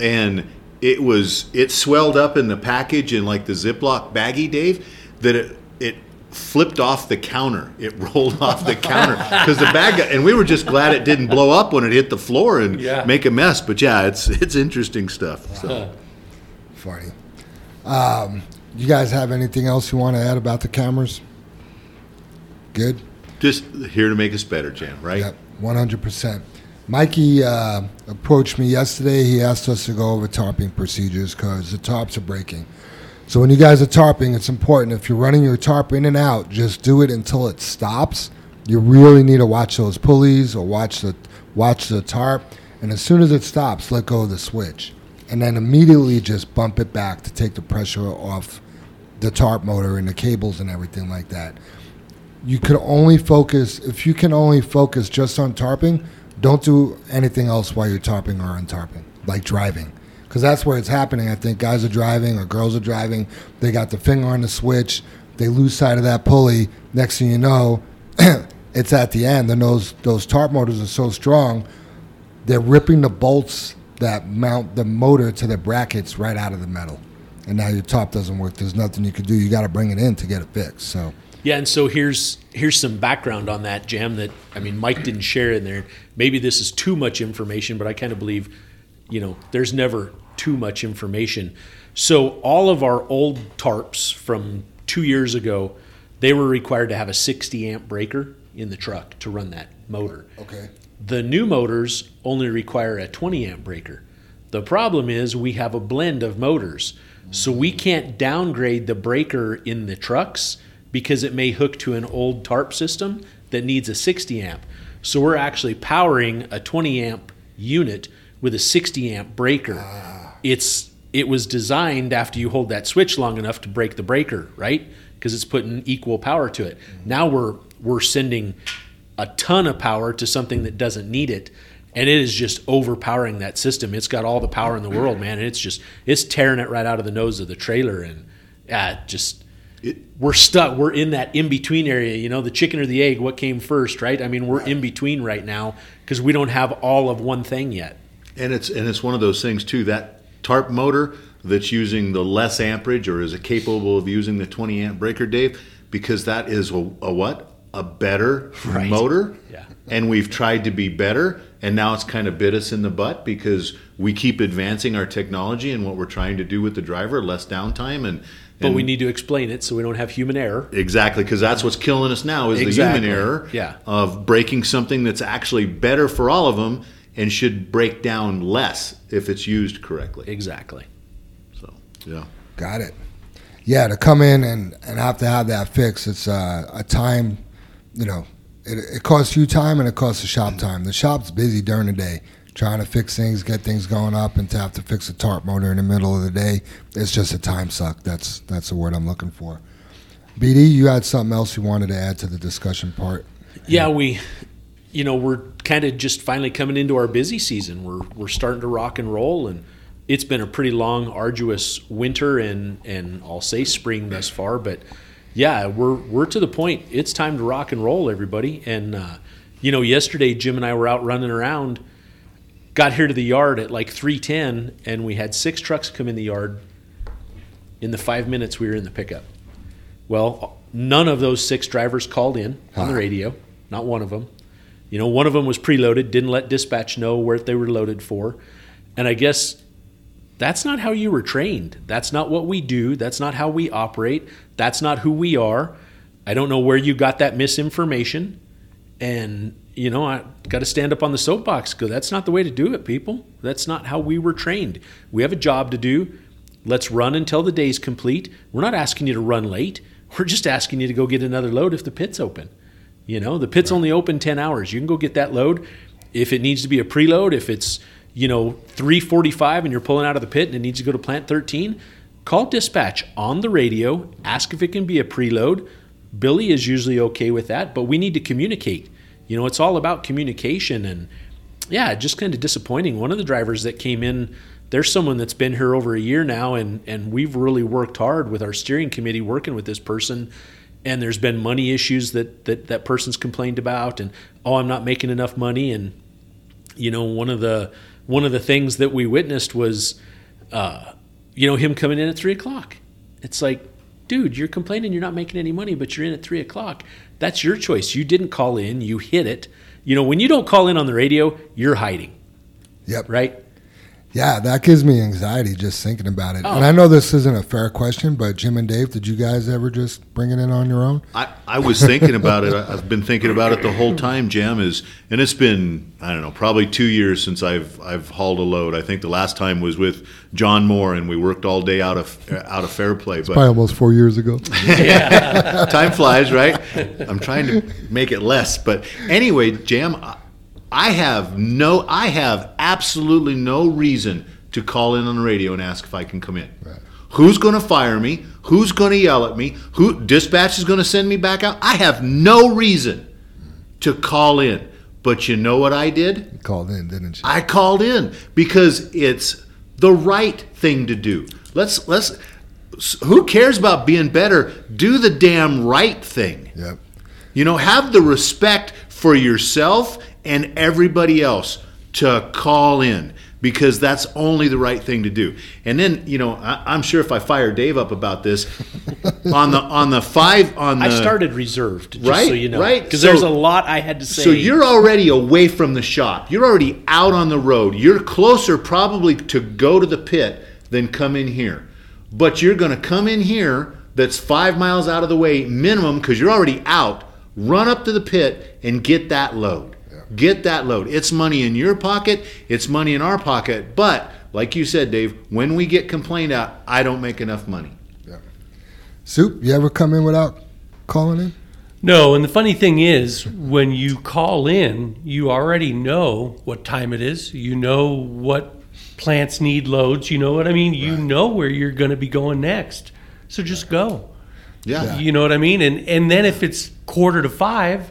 and it was it swelled up in the package in like the Ziploc baggie, Dave, that it it flipped off the counter. It rolled off the counter because the bag, got, and we were just glad it didn't blow up when it hit the floor and
Yeah.
make a mess. But yeah, it's it's interesting stuff. So.
Funny. Um, you guys have anything else you want to add about the cameras? Good.
Just here to make us better, Jan. Right?
Yep, one hundred percent. Mikey uh, approached me yesterday. He asked us to go over tarping procedures because the tarps are breaking. So when you guys are tarping, it's important. If you're running your tarp in and out, just do it until it stops. You really need to watch those pulleys or watch the watch the tarp, and as soon as it stops, let go of the switch, and then immediately just bump it back to take the pressure off the tarp motor and the cables and everything like that. You could only focus if you can only focus just on tarping don't do anything else while you're tarping or untarping like driving. Because that's where it's happening. I think guys are driving or girls are driving. They got the finger on the switch. They lose sight of that pulley. Next thing you know it's at the end. And those those tarp motors are so strong they're ripping the bolts that mount the motor to the brackets right out of the metal and now your top doesn't work there's nothing you can do you got to bring it in to get it fixed so
Yeah, and so here's here's some background on that jam that I mean Mike didn't share in there. Maybe this is too much information, but I kind of believe, you know, there's never too much information. So all of our old tarps from two years ago, they were required to have a 60 amp breaker in the truck to run that motor.
okay
The new motors only require a 20 amp breaker. The problem is we have a blend of motors. So we can't downgrade the breaker in the trucks because it may hook to an old tarp system that needs a 60 amp. So we're actually powering a 20 amp unit with a 60 amp breaker. Ah. It's it was designed after you hold that switch long enough to break the breaker, right? Because it's putting equal power to it. Mm-hmm. Now we're we're sending a ton of power to something that doesn't need it and it is just overpowering that system it's got all the power in the world man and it's just it's tearing it right out of the nose of the trailer and uh, just
It-
we're stuck we're in that in between area you know the chicken or the egg what came first right i mean we're in between right now because we don't have all of one thing yet
And it's and it's one of those things too. That tarp motor that's using the less amperage or is it capable of using the 20 amp breaker, Dave? Because that is a, a what? A better
Right.
motor.
Yeah.
And we've tried to be better, and now it's kind of bit us in the butt because we keep advancing our technology and what we're trying to do with the driver, less downtime, and.
but
and
we need to explain it so we don't have human error
Exactly, because that's what's killing us now is
Exactly.
the human error
Yeah.
of breaking something that's actually better for all of them and should break down less if it's used correctly.
exactly
So, yeah.
Got it. Yeah, to come in and, and have to have that fixed, it's uh, a time, you know, it, it costs you time and it costs the shop time. The shop's busy during the day trying to fix things, get things going up, and to have to fix a tarp motor in the middle of the day, it's just a time suck. That's that's the word I'm looking for. BD, you had something else you wanted to add to the discussion part?
Yeah, we, you know, we're kind of just finally coming into our busy season. We're we're starting to rock and roll, and it's been a pretty long, arduous winter and and I'll say spring thus far. But yeah, we're we're to the point. It's time to rock and roll, everybody. And uh, you know, yesterday Jim and I were out running around. Got here to the yard at like three ten, and we had six trucks come in the yard. In the five minutes we were in the pickup. Well, none of those six drivers called in on the radio. Not one of them. You know, one of them was preloaded, didn't let dispatch know where they were loaded for. And I guess that's not how you were trained. That's not what we do. That's not how we operate. That's not who we are. I don't know where you got that misinformation. And, you know, I got to stand up on the soapbox because that's not the way to do it, people. That's not how we were trained. We have a job to do. Let's run until the day's complete. We're not asking you to run late. We're just asking you to go get another load if the pit's open. You know, the pit's only open 10 hours. You can go get that load. If it needs to be a preload, if it's, you know, 345 and you're pulling out of the pit and it needs to go to plant 13, call dispatch on the radio, ask if it can be a preload. Billy is usually okay with that, but we need to communicate. You know, it's all about communication and yeah, just kind of disappointing. One of the drivers that came in, there's someone that's been here over a year now, and and we've really worked hard with our steering committee working with this person. And there's been money issues that that that person's complained about, and oh, I'm not making enough money. And you know, one of the one of the things that we witnessed was, uh, you know, him coming in at three o'clock. It's like, dude, you're complaining you're not making any money, but you're in at three o'clock. That's your choice. You didn't call in. You hit it. You know, when you don't call in on the radio, you're hiding,
Yep.
right?
Yeah, that gives me anxiety just thinking about it.
Oh.
And I oh. know this isn't a fair question, but Jim and Dave, did you guys ever just bring it in on your own?
I, I was thinking about it. I- I've been thinking about it the whole time. Jam is, and it's been I don't know, probably two years since I've I've hauled a load. I think the last time was with John Moore, and we worked all day out of out of Fairplay. But
Probably almost four years ago.
yeah, time flies, right? I'm trying to make it less, but anyway, Jam, I- I have no, I have absolutely no reason to call in on the radio and ask if I can come in. Who's going to fire me? Who's going to yell at me? Who dispatch is going to send me back out? I have no reason to call in. But you know what I did?
You called in, didn't you?
I called in because it's the right thing to do. Let's let's who cares about being better? Do the damn right thing.
Yep.
You know, have the respect for yourself and everybody else to call in because that's only the right thing to do. And then, you know, I, I'm sure if I fire Dave up about this on the on the five on the
I started reserved, just so you know,
right.
Because
So-
there's a lot I had to say.
So you're already away from the shop. You're already out on the road. You're closer probably to go to the pit than come in here. But you're going to come in here that's five miles out of the way minimum because you're already out. Run up to the pit and get that load. Get that load. It's money in your pocket. It's money in our pocket. But like you said, Dave, when we get complained at, I don't make enough money. Yeah.
Soup, you ever come in without calling in?
No, and the funny thing is, when you call in, you already know what time it is. You know what plants need loads. You know what I mean? You know where you're going to be going next. So just go.
Yeah.
You know what I mean? And and then if it's quarter to five,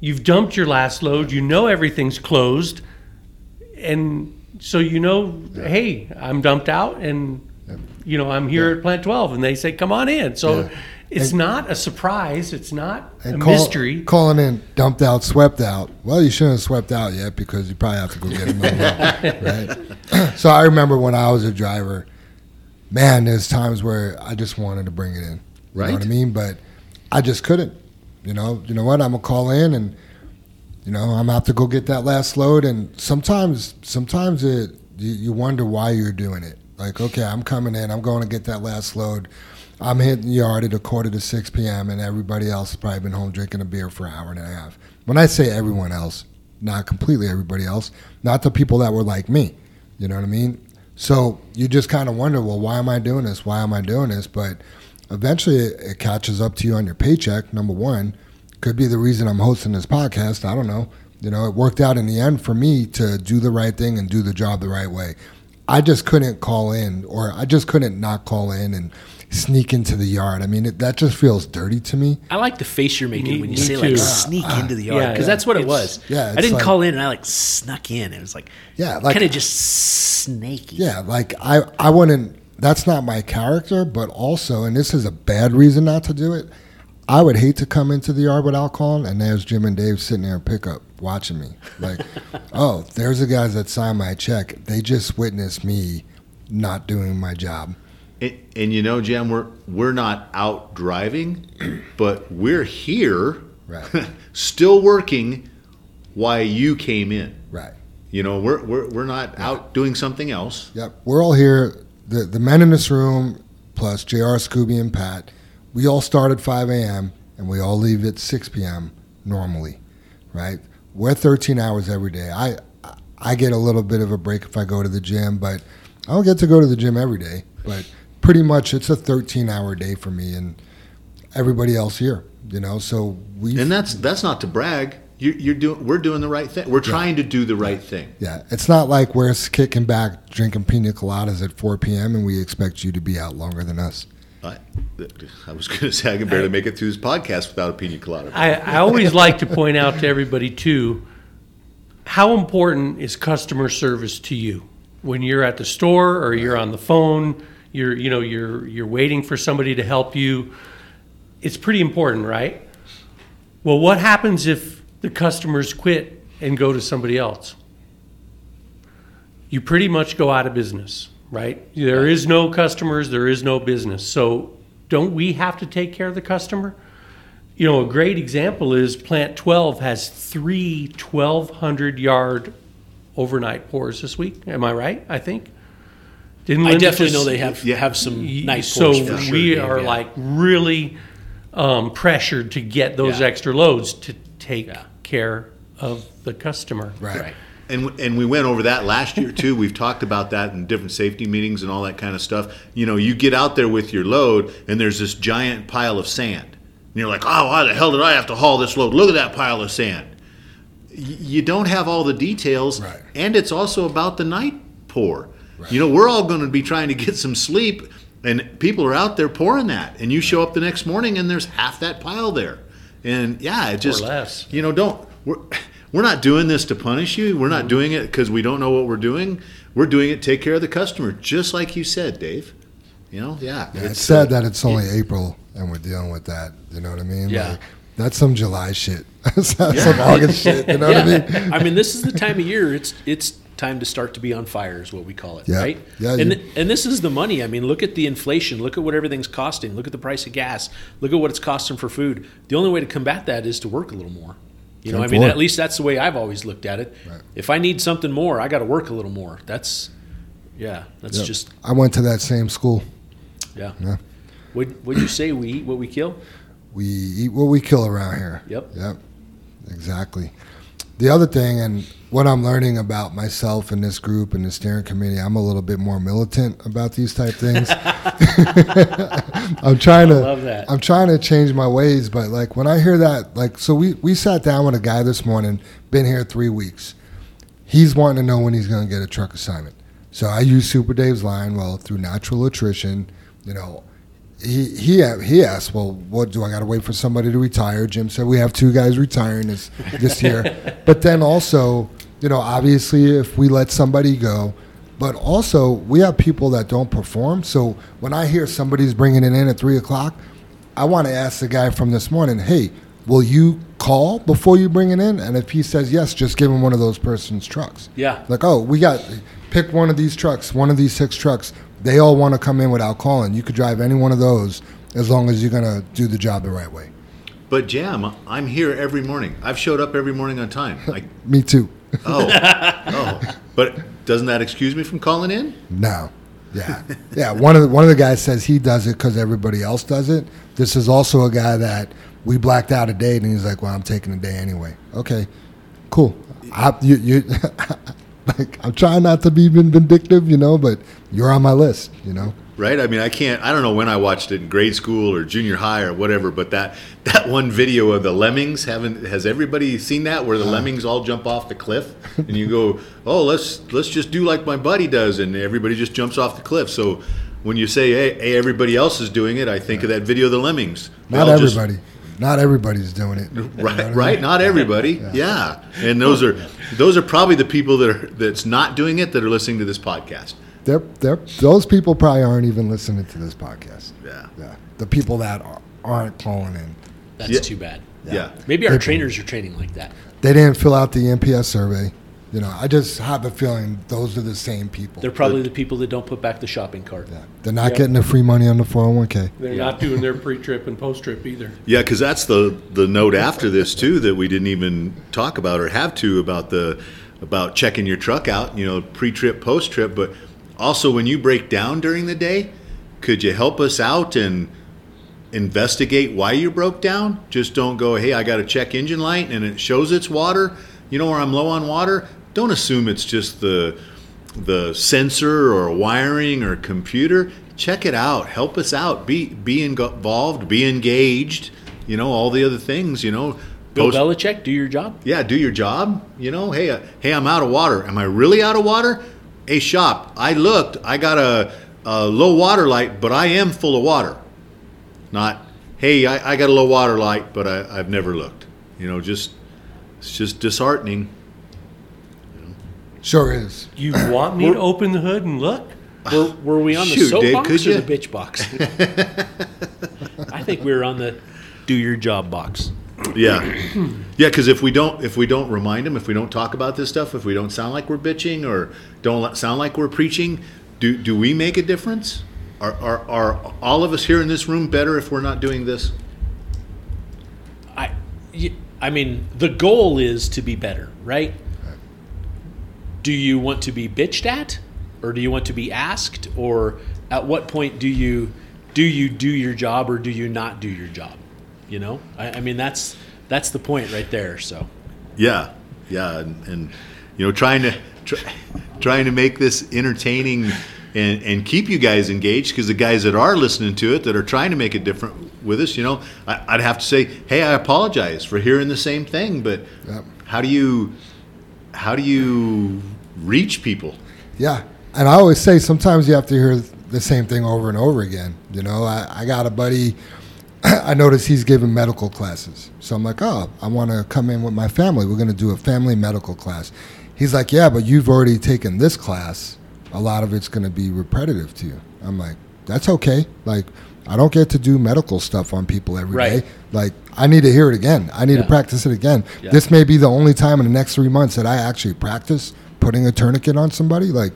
you've dumped your last load. You know everything's closed, and so you know, hey, I'm dumped out, and you know I'm here at Plant 12, and they say, come on in. So
Yeah.
it's not a surprise. It's not a
And call-
mystery.
Calling in, dumped out, swept out. Well, you shouldn't have swept out yet because you probably have to go get another load, right? so I remember when I was a driver, man, there's times where I just wanted to bring it in. You know what I mean? But I just couldn't. You know, you know what? I'm gonna call in and you know, I'm out to go get that last load and sometimes sometimes it you, you wonder why you're doing it. Like, okay, I'm coming in, I'm going to get that last load. I'm hitting the yard at a quarter to six PM and everybody else has probably been home drinking a beer for an hour and a half. When I say everyone else, not completely everybody else, not the people that were like me. You know what I mean? So you just kind of wonder, well, why am I doing this? Why am I doing this? But eventually it, it catches up to you on your paycheck, number one. Could be the reason I'm hosting this podcast. I don't know. You know, it worked out in the end for me to do the right thing and do the job the right way. I just couldn't call in, or I just couldn't not call in and sneak into the yard. I mean, it, that just feels dirty to me.
I like the face you're making
Me-
when you say
too.
like sneak into the yard
yeah,
because
yeah.
that's what it was.
yeah,
I didn't
like-
call in and I like snuck in. It was like
Yeah, like
kind of just snaky.
Yeah, like I, I wouldn't. That's not my character. But also, and this is a bad reason not to do it. I would hate to come into the yard without calling, and there's Jim and Dave sitting there in pickup watching me. Like, oh, there's the guys that signed my check. They just witnessed me not doing my job.
And, and you know, Jim, we're we're not out driving, but we're here,
Right.
still working. Why you came in?
Right.
You know, we're we're, we're not out doing something else.
Yep. We're all here. The the men in this room, plus Jr. Scooby and Pat. We all start at 5 a.m. and we all leave at 6 p.m. normally, right? We're 13 hours every day. I I get a little bit of a break if I go to the gym, but I don't get to go to the gym every day. But pretty much it's a 13 hour day for me and everybody else here. You know, so we
And that's that's not to brag. You, you're doing. We're doing the right thing. We're trying to do the right thing.
yeah, it's not like we're kicking back drinking pina coladas at 4 p.m. and we expect you to be out longer than us.
I, I was going to say I can barely make it through this podcast without a pina colada.
I, I always like to point out to everybody too how important is customer service to you when you're at the store or you're on the phone you're you know you're you're waiting for somebody to help you it's pretty important right well what happens if the customers quit and go to somebody else you pretty much go out of business right there is no customers there is no business so don't we have to take care of the customer you know, a great example is Plant 12 has three 1,200 yard overnight pours this week. Am I right? I think. Didn't
I definitely
just-
know they have
Yeah.
have some nice
So
pours for sure,
we
Dave,
are
yeah.
like really um, pressured to get those
Yeah.
extra loads to take
Yeah.
Care of the customer.
Right.
right.
And and we went over that last year too. We've talked about that in different safety meetings and all that kind of stuff. You know, you get out there with your load, and there's this giant pile of sand, and you're like, "Oh, why the hell did I have to haul this load? Look at that pile of sand." Y- You don't have all the details,
Right.
and it's also about the night pour. You know, we're all going to be trying to get some sleep, and people are out there pouring that, and you show up the next morning, and there's half that pile there, and yeah, it just
less.
you know, don't we're we're not doing this to punish you. We're not doing it because we don't know what we're doing. We're doing it to take care of the customer, just like you said, Dave. You know, yeah.
Yeah, it's
it's,
sad
uh,
that it's only April and we're dealing with that. You know what I mean?
Yeah.
Like, that's some July shit. that's not some August shit. You know what I mean?
I mean, this is the time of year. It's it's time to start to be on fire, is what we call it,
Yeah.
right?
Yeah,
And
you-
and this is the money. I mean, look at the inflation. Look at what everything's costing. Look at the price of gas. Look at what it's costing for food. The only way to combat that is to work a little more. You know, I mean, at least that's the way I've always looked at it.
Right.
If I need something more, I got to work a little more. That's yeah. That's
Yep.
just
I went to that same school.
yeah.
Yeah.
Would would you say we eat what we kill?
We eat what we kill around here.
Yep.
Yep. Exactly. The other thing, and what I'm learning about myself and this group and the steering committee, I'm a little bit more militant about these type things. I'm trying to
love that.
I'm trying to change my ways, but like when I hear that, like so we we sat down with a guy this morning, been here three weeks. He's wanting to know when he's going to get a truck assignment. So I use Super Dave's line. Well, through natural attrition, you know, he he he asked, well, what do I got to wait for somebody to retire? Jim said we have two guys retiring this this year, but then also, you know, obviously if we let somebody go, but also we have people that don't perform. So when I hear somebody's bringing it in at three o'clock, I want to ask the guy from this morning, hey, will you call before you bring it in? And if he says yes, just give him one of those person's trucks.
Yeah.
Like, oh, we got pick one of these trucks, one of these six trucks. They all want to come in without calling. You could drive any one of those as long as you're gonna do the job the right way.
But Jam, I'm here every morning. I've showed up every morning on time. Like,
Me too.
oh, oh. But doesn't that excuse me from calling in?
No. Yeah. Yeah. One of the, one of the guys says he does it because everybody else does it. This is also a guy that we blacked out a date, and he's like, "Well, I'm taking a day anyway." Okay, cool. I, you, you, like, I'm trying not to be vin- vindictive, you know, but you're on my list, you know.
Right? I mean, I can't. I don't know when I watched it in grade school or junior high or whatever. But that that one video of the lemmings haven't has everybody seen that where the lemmings all jump off the cliff and you go, oh, let's let's just do like my buddy does, and everybody just jumps off the cliff. So when you say, hey, hey everybody else is doing it, I think of that video of the lemmings.
Not
all just-
everybody. Not everybody's doing it. You know what I
Right,
mean?
right. Not everybody. Yeah. and those are those are probably the people that are that's not doing it that are listening to this podcast.
They're, they're, those people probably aren't even listening to this podcast.
Yeah.
Yeah. The people that are, aren't calling in.
That's
Yeah.
too bad.
Yeah.
Maybe our
They-
trainers are training like that.
They didn't fill out the NPS survey. You know, I just have a feeling those are the same people.
They're probably the people that don't put back the shopping cart.
Yeah. They're not
Yep.
getting the free money on the 401k.
They're
Yeah.
not doing their pre-trip and post-trip either.
Yeah, because that's the the note after this too that we didn't even talk about or have to about the about checking your truck out. You know, pre-trip, post-trip, but also when you break down during the day, could you help us out and investigate why you broke down? Just don't go, hey, I got a check engine light and it shows it's water. You know where I'm low on water. Don't assume it's just the the sensor or wiring or computer. Check it out. Help us out. Be be involved. Be engaged. You know all the other things. You know.
Bill
Post-
Belichick, do your job.
yeah, do your job. You know, hey, uh, hey, I'm out of water. Am I really out of water? Hey, shop, I looked. I got a, a low water light, but I am full of water. Not, hey, I, I got a low water light, but I, I've never looked. You know, just it's just disheartening.
Sure is.
You want me to open the hood and look?
Were, were we on the
Shoot, Dave,
soapbox
could
or
ya?
the bitch box? I think we were on the do your job box.
Yeah, yeah. Because if we don't, if we don't remind them, if we don't talk about this stuff, if we don't sound like we're bitching or don't let- sound like we're preaching, do do we make a difference? Are are, are all of us here in this room better if we're not doing this?
I, y- I mean, the goal is to be better, right? Do you want to be bitched at, or do you want to be asked, or at what point do you do you do your job or do you not do your job? You know, I, I mean that's that's the point right there. So
Yeah, yeah, and, and you know, trying to try, trying to make this entertaining and, and keep you guys engaged because the guys that are listening to it that are trying to make it different with us, you know, I, I'd have to say, hey, I apologize for hearing the same thing, but
Yep.
how do you how do you reach people?
Yeah. And I always say sometimes you have to hear the same thing over and over again. You know, I, I got a buddy, I noticed he's giving medical classes. So I'm like, oh, I want to come in with my family. We're going to do a family medical class. He's like, yeah, but you've already taken this class. A lot of it's going to be repetitive to you. I'm like, that's okay. Like, I don't get to do medical stuff on people every day.
Right.
Like, I need to hear it again. I need
Yeah.
to practice it again.
Yeah.
This may be the only time in the next three months that I actually practice putting a tourniquet on somebody. Like,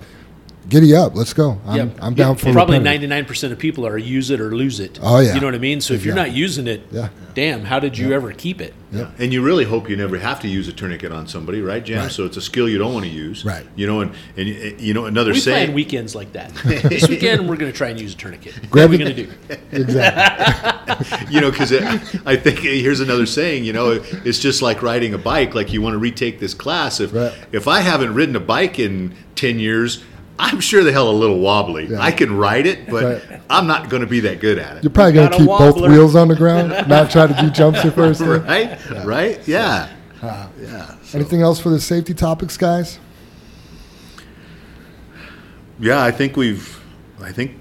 giddy up. Let's go. I'm,
Yeah,
I'm down
yeah,
for
probably
repentance.
ninety nine percent of people are use it or lose it.
Oh, yeah.
you know what I mean. So if you're not using it,
Yeah.
damn, how did you ever keep it?
Yep.
And you really hope you never have to use a tourniquet on somebody, right, Jam?
Right.
So it's a skill you don't want to use,
Right.
You know, and and you know another
We
saying.
weekends like that. this weekend we're going to try and use a tourniquet. What are we going to do?
Exactly.
you know, because I think here's another saying. You know, it's just like riding a bike. Like you want to retake this class. If
Right.
if I haven't ridden a bike in ten years, I'm sure the hell a little wobbly.
Yeah.
I can ride it, but
Right.
I'm not going to be that good at it.
You're probably going to keep both wheels on the ground, not try to do jumps at first. thing.
Right? Right? Yeah. yeah.
Anything else for the safety topics, guys?
Yeah, I think we've. I think.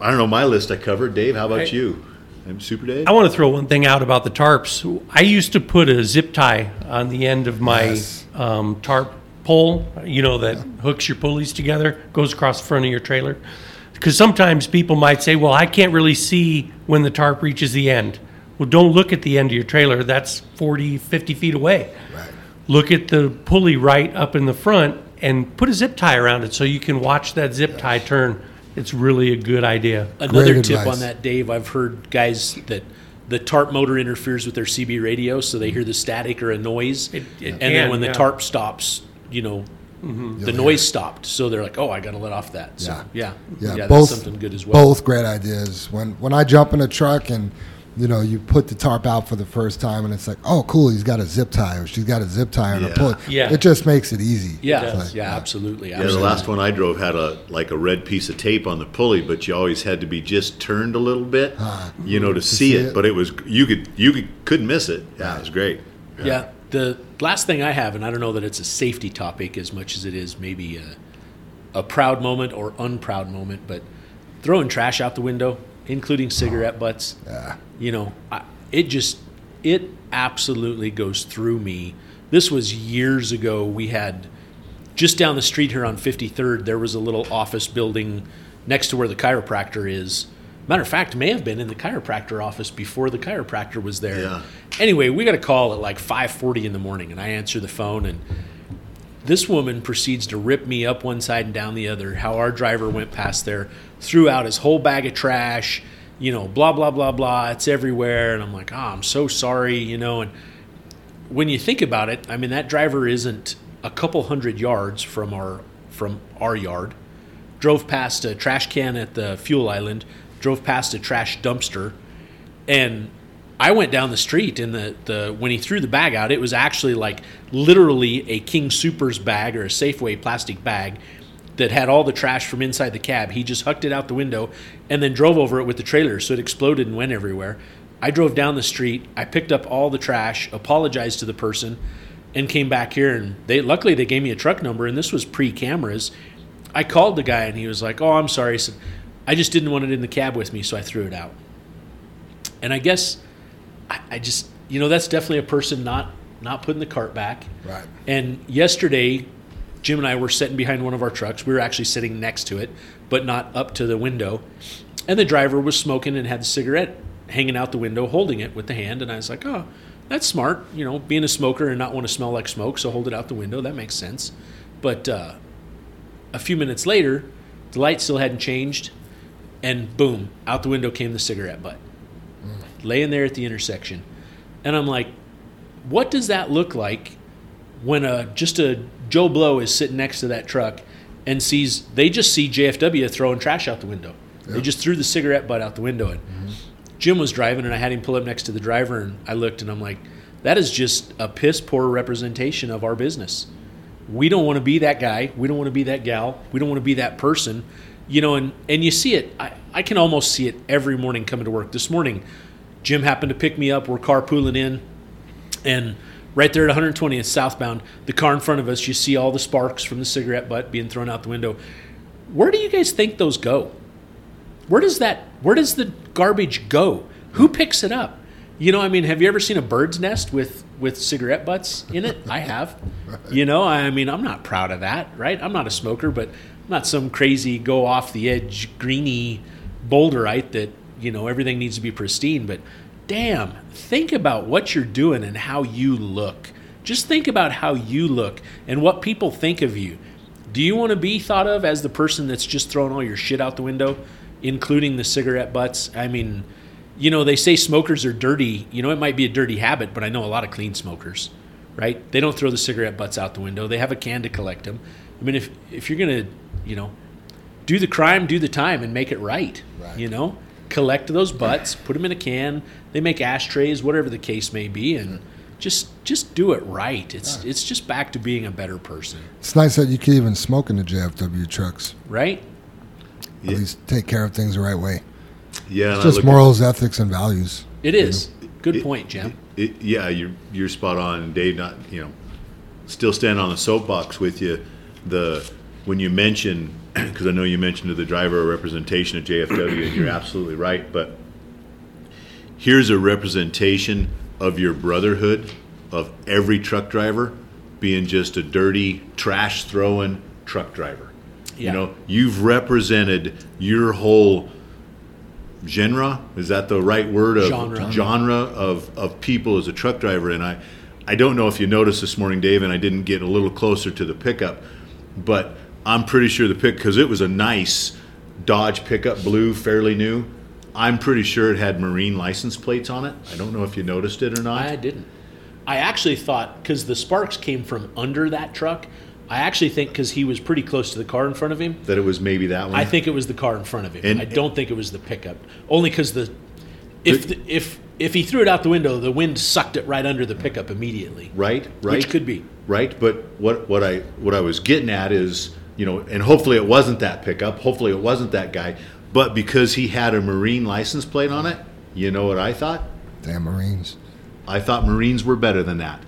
I don't know. My list I covered. Dave, how about
Hey.
you? I'm Super Dave.
I want to throw one thing out about the tarps. I used to put a zip tie on the end of my
Yes.
um, tarp pole, you know, that hooks your pulleys together, goes across the front of your trailer. Because sometimes people might say, well, I can't really see when the tarp reaches the end. Well, don't look at the end of your trailer. That's 40, 50 feet away.
Right.
Look at the pulley right up in the front and put a zip tie around it so you can watch that zip tie turn. It's really a good idea.
Another
Great
tip
advice.
on that, Dave. I've heard guys that the tarp motor interferes with their CB radio, so they hear the static or a noise,
It- it
and then when the
yeah.
tarp stops, you know, mm-hmm. the noise stopped. So they're like, "Oh, I got to let off that." So yeah,
Yeah,
yeah,
both
that's something good as well.
Both great ideas. When when I jump in a truck and you know you put the tarp out for the first time and it's like, oh, cool, he's got a zip tie or she's got a zip tie on
Yeah.
a pulley.
Yeah.
it just makes it easy.
Yeah,
It's like,
yeah, absolutely.
Yeah, the last one I drove had a like a red piece of tape on the pulley, but you always had to be just turned a little bit, ah. you know, to, see,
see
it.
it.
But it was you could you could, couldn't miss it. Yeah, it was great.
Yeah. The last thing I have, and I don't know that it's a safety topic as much as it is maybe a, a proud moment or unproud moment, but throwing trash out the window, including cigarette butts.
Yeah.
You know, I, it just, it absolutely goes through me. This was years ago. We had just down the street here on 53rd, there was a little office building next to where the chiropractor is. Matter of fact, may have been in the chiropractor office before the chiropractor was there.
Yeah.
Anyway, we got a call at like 5:40 in the morning, and I answer the phone, and this woman proceeds to rip me up one side and down the other. How our driver went past there, threw out his whole bag of trash, you know, blah blah blah blah. It's everywhere, and I'm like, oh, I'm so sorry, you know. And when you think about it, I mean, that driver isn't a couple hundred yards from our from our yard. Drove past a trash can at the fuel island. Drove past a trash dumpster, and I went down the street and the, the when he threw the bag out, it was actually like literally a King Supers bag or a Safeway plastic bag that had all the trash from inside the cab. He just hucked it out the window and then drove over it with the trailer, so it exploded and went everywhere. I drove down the street, I picked up all the trash, apologized to the person, and came back here and they luckily they gave me a truck number and this was pre-cameras. I called the guy and he was like, "Oh, I'm sorry." I said, "I just didn't want it in the cab with me, so I threw it out." And I guess I, I just you know that's definitely a person not not putting the cart back.
Right.
And yesterday, Jim and I were sitting behind one of our trucks. We were actually sitting next to it, but not up to the window. And the driver was smoking and had the cigarette hanging out the window, holding it with the hand. And I was like, "Oh, that's smart. You know, being a smoker and not want to smell like smoke, so hold it out the window. That makes sense." But uh, a few minutes later, the light still hadn't changed, and boom, out the window came the cigarette butt, laying there at the intersection. And I'm like, what does that look like when a just a Joe Blow is sitting next to that truck and sees they just see JFW throwing trash out the window. They just threw the cigarette butt out the window. And Jim was driving, and I had him pull up next to the driver, and I looked, and I'm like, that is just a piss poor representation of our business. We don't want to be that guy. We don't want to be that gal. We don't want to be that person. You know, and, and you see it. I, I can almost see it every morning coming to work. This morning, Jim happened to pick me up. We're carpooling in, and right there at 120th southbound, the car in front of us, you see all the sparks from the cigarette butt being thrown out the window. Where do you guys think those go? Where does that? Where does the garbage go? Who picks it up? You know, I mean, have you ever seen a bird's nest with with cigarette butts in it? I have. You know, I mean, I'm not proud of that, right? I'm not a smoker, but not some crazy go off the edge greeny boulderite that you know everything needs to be pristine. But damn, think about what you're doing and how you look. Just think about how you look and what people think of you. Do you want to be thought of as the person that's just throwing all your shit out the window, including the cigarette butts? I mean, you know, they say smokers are dirty. You know, it might be a dirty habit, but I know a lot of clean smokers, right? They don't throw the cigarette butts out the window. They have a can to collect them. I mean, if if you're gonna, you know, do the crime, do the time, and make it right.
Right.
You know, collect those butts, put them in a can. They make ashtrays, whatever the case may be, and just just do it right. It's it's just back to being a better person,
It's nice that you can even smoke in the JFW trucks.
right?
Yeah.
At least take care of things the right way.
Yeah,
It's just
look
morals, ethics, and values.
It is. Good
It-
point, Jim.
It, yeah, you're you're spot on, and Dave. Not you know, still stand on the soapbox with you. The when you mention because I know you mentioned to the driver a representation of JFW, and you're absolutely right. But here's a representation of your brotherhood of every truck driver being just a dirty trash throwing truck driver.
Yeah.
You know, you've represented your whole genre. Is that the right word? Of
Genre.
genre of, of people as a truck driver. And I, I don't know if you noticed this morning, Dave, and I didn't get a little closer to the pickup, but I'm pretty sure the pick because it was a nice Dodge pickup, blue, fairly new. I'm pretty sure it had marine license plates on it. I don't know if you noticed it or not.
I didn't. I actually thought because the sparks came from under that truck. I actually think because he was pretty close to the car in front of him.
that it was maybe that one.
I think it was the car in front of him.
And-
I don't think it was the pickup. Only because the if the, if if he threw it out the window, the wind sucked it right under the pickup immediately.
right, right,
Which could be.
right. But what what I what I was getting at is you know, and hopefully it wasn't that pickup. Hopefully it wasn't that guy. But because he had a marine license plate on it, you know what I thought?
Damn Marines.
I thought Marines were better than that,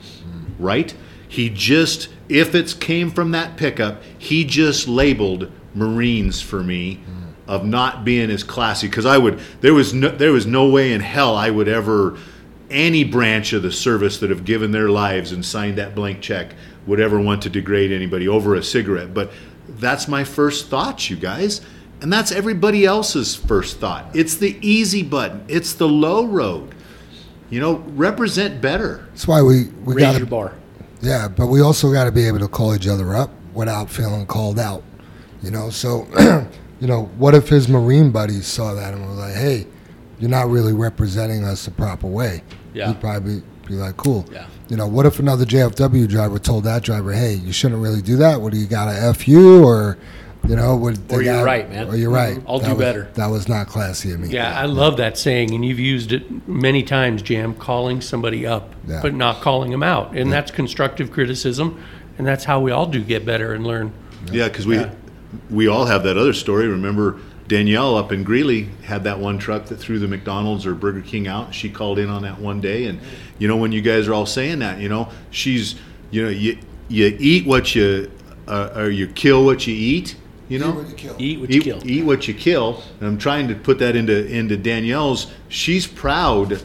right? He just, if it came from that pickup, he just labeled Marines for me of not being as classy. Because I would, there was no, there was no way in hell I would ever, any branch of the service that have given their lives and signed that blank check would ever want to degrade anybody over a cigarette. But that's my first thought, you guys. And that's everybody else's first thought. It's the easy button. It's the low road. You know, represent better.
That's why we we
Raise
got
your bar.
Yeah, but we also got to be able to call each other up without feeling called out. You know, so you know, what if his Marine buddies saw that and were like, "Hey, you're not really representing us the proper way."
Yeah.
He'd probably be like, "Cool."
Yeah.
You know, what if another JFW driver told that driver, "Hey, you shouldn't really do that. What do you got to f you or?" You know, would the
Or you're
guy-
right, man.
Or you're right.
I'll
That
do
was-
better.
That was not classy of me.
Yeah, I love that saying, and you've used it many times, Jam, calling somebody up,
Yeah.
but not calling them out. And that's constructive criticism, and that's how we all do get better and learn.
Yeah, because we we all have that other story. Remember Danielle up in Greeley had that one truck that threw the McDonald's or Burger King out. She called in on that one day, and you know when you guys are all saying that, you know she's you know you you eat what you uh, or you kill what you eat. You know,
what you kill.
Eat what you
eat,
kill.
eat what you kill. And I'm trying to put that into into Danielle's. She's proud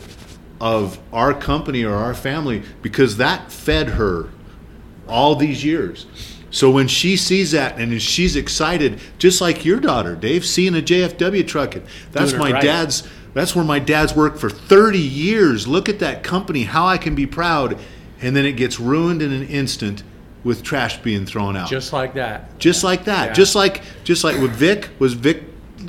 of our company or our family because that fed her all these years. So when she sees that and she's excited, just like your daughter, Dave, seeing a JFW truck, and that's
Doing it
my
right.
dad's. That's where my dad's worked for 30 years. Look at that company, how I can be proud, and then it gets ruined in an instant with trash being thrown out.
Just like that.
Just like that.
Yeah.
Just like just like with Vic. Was Vic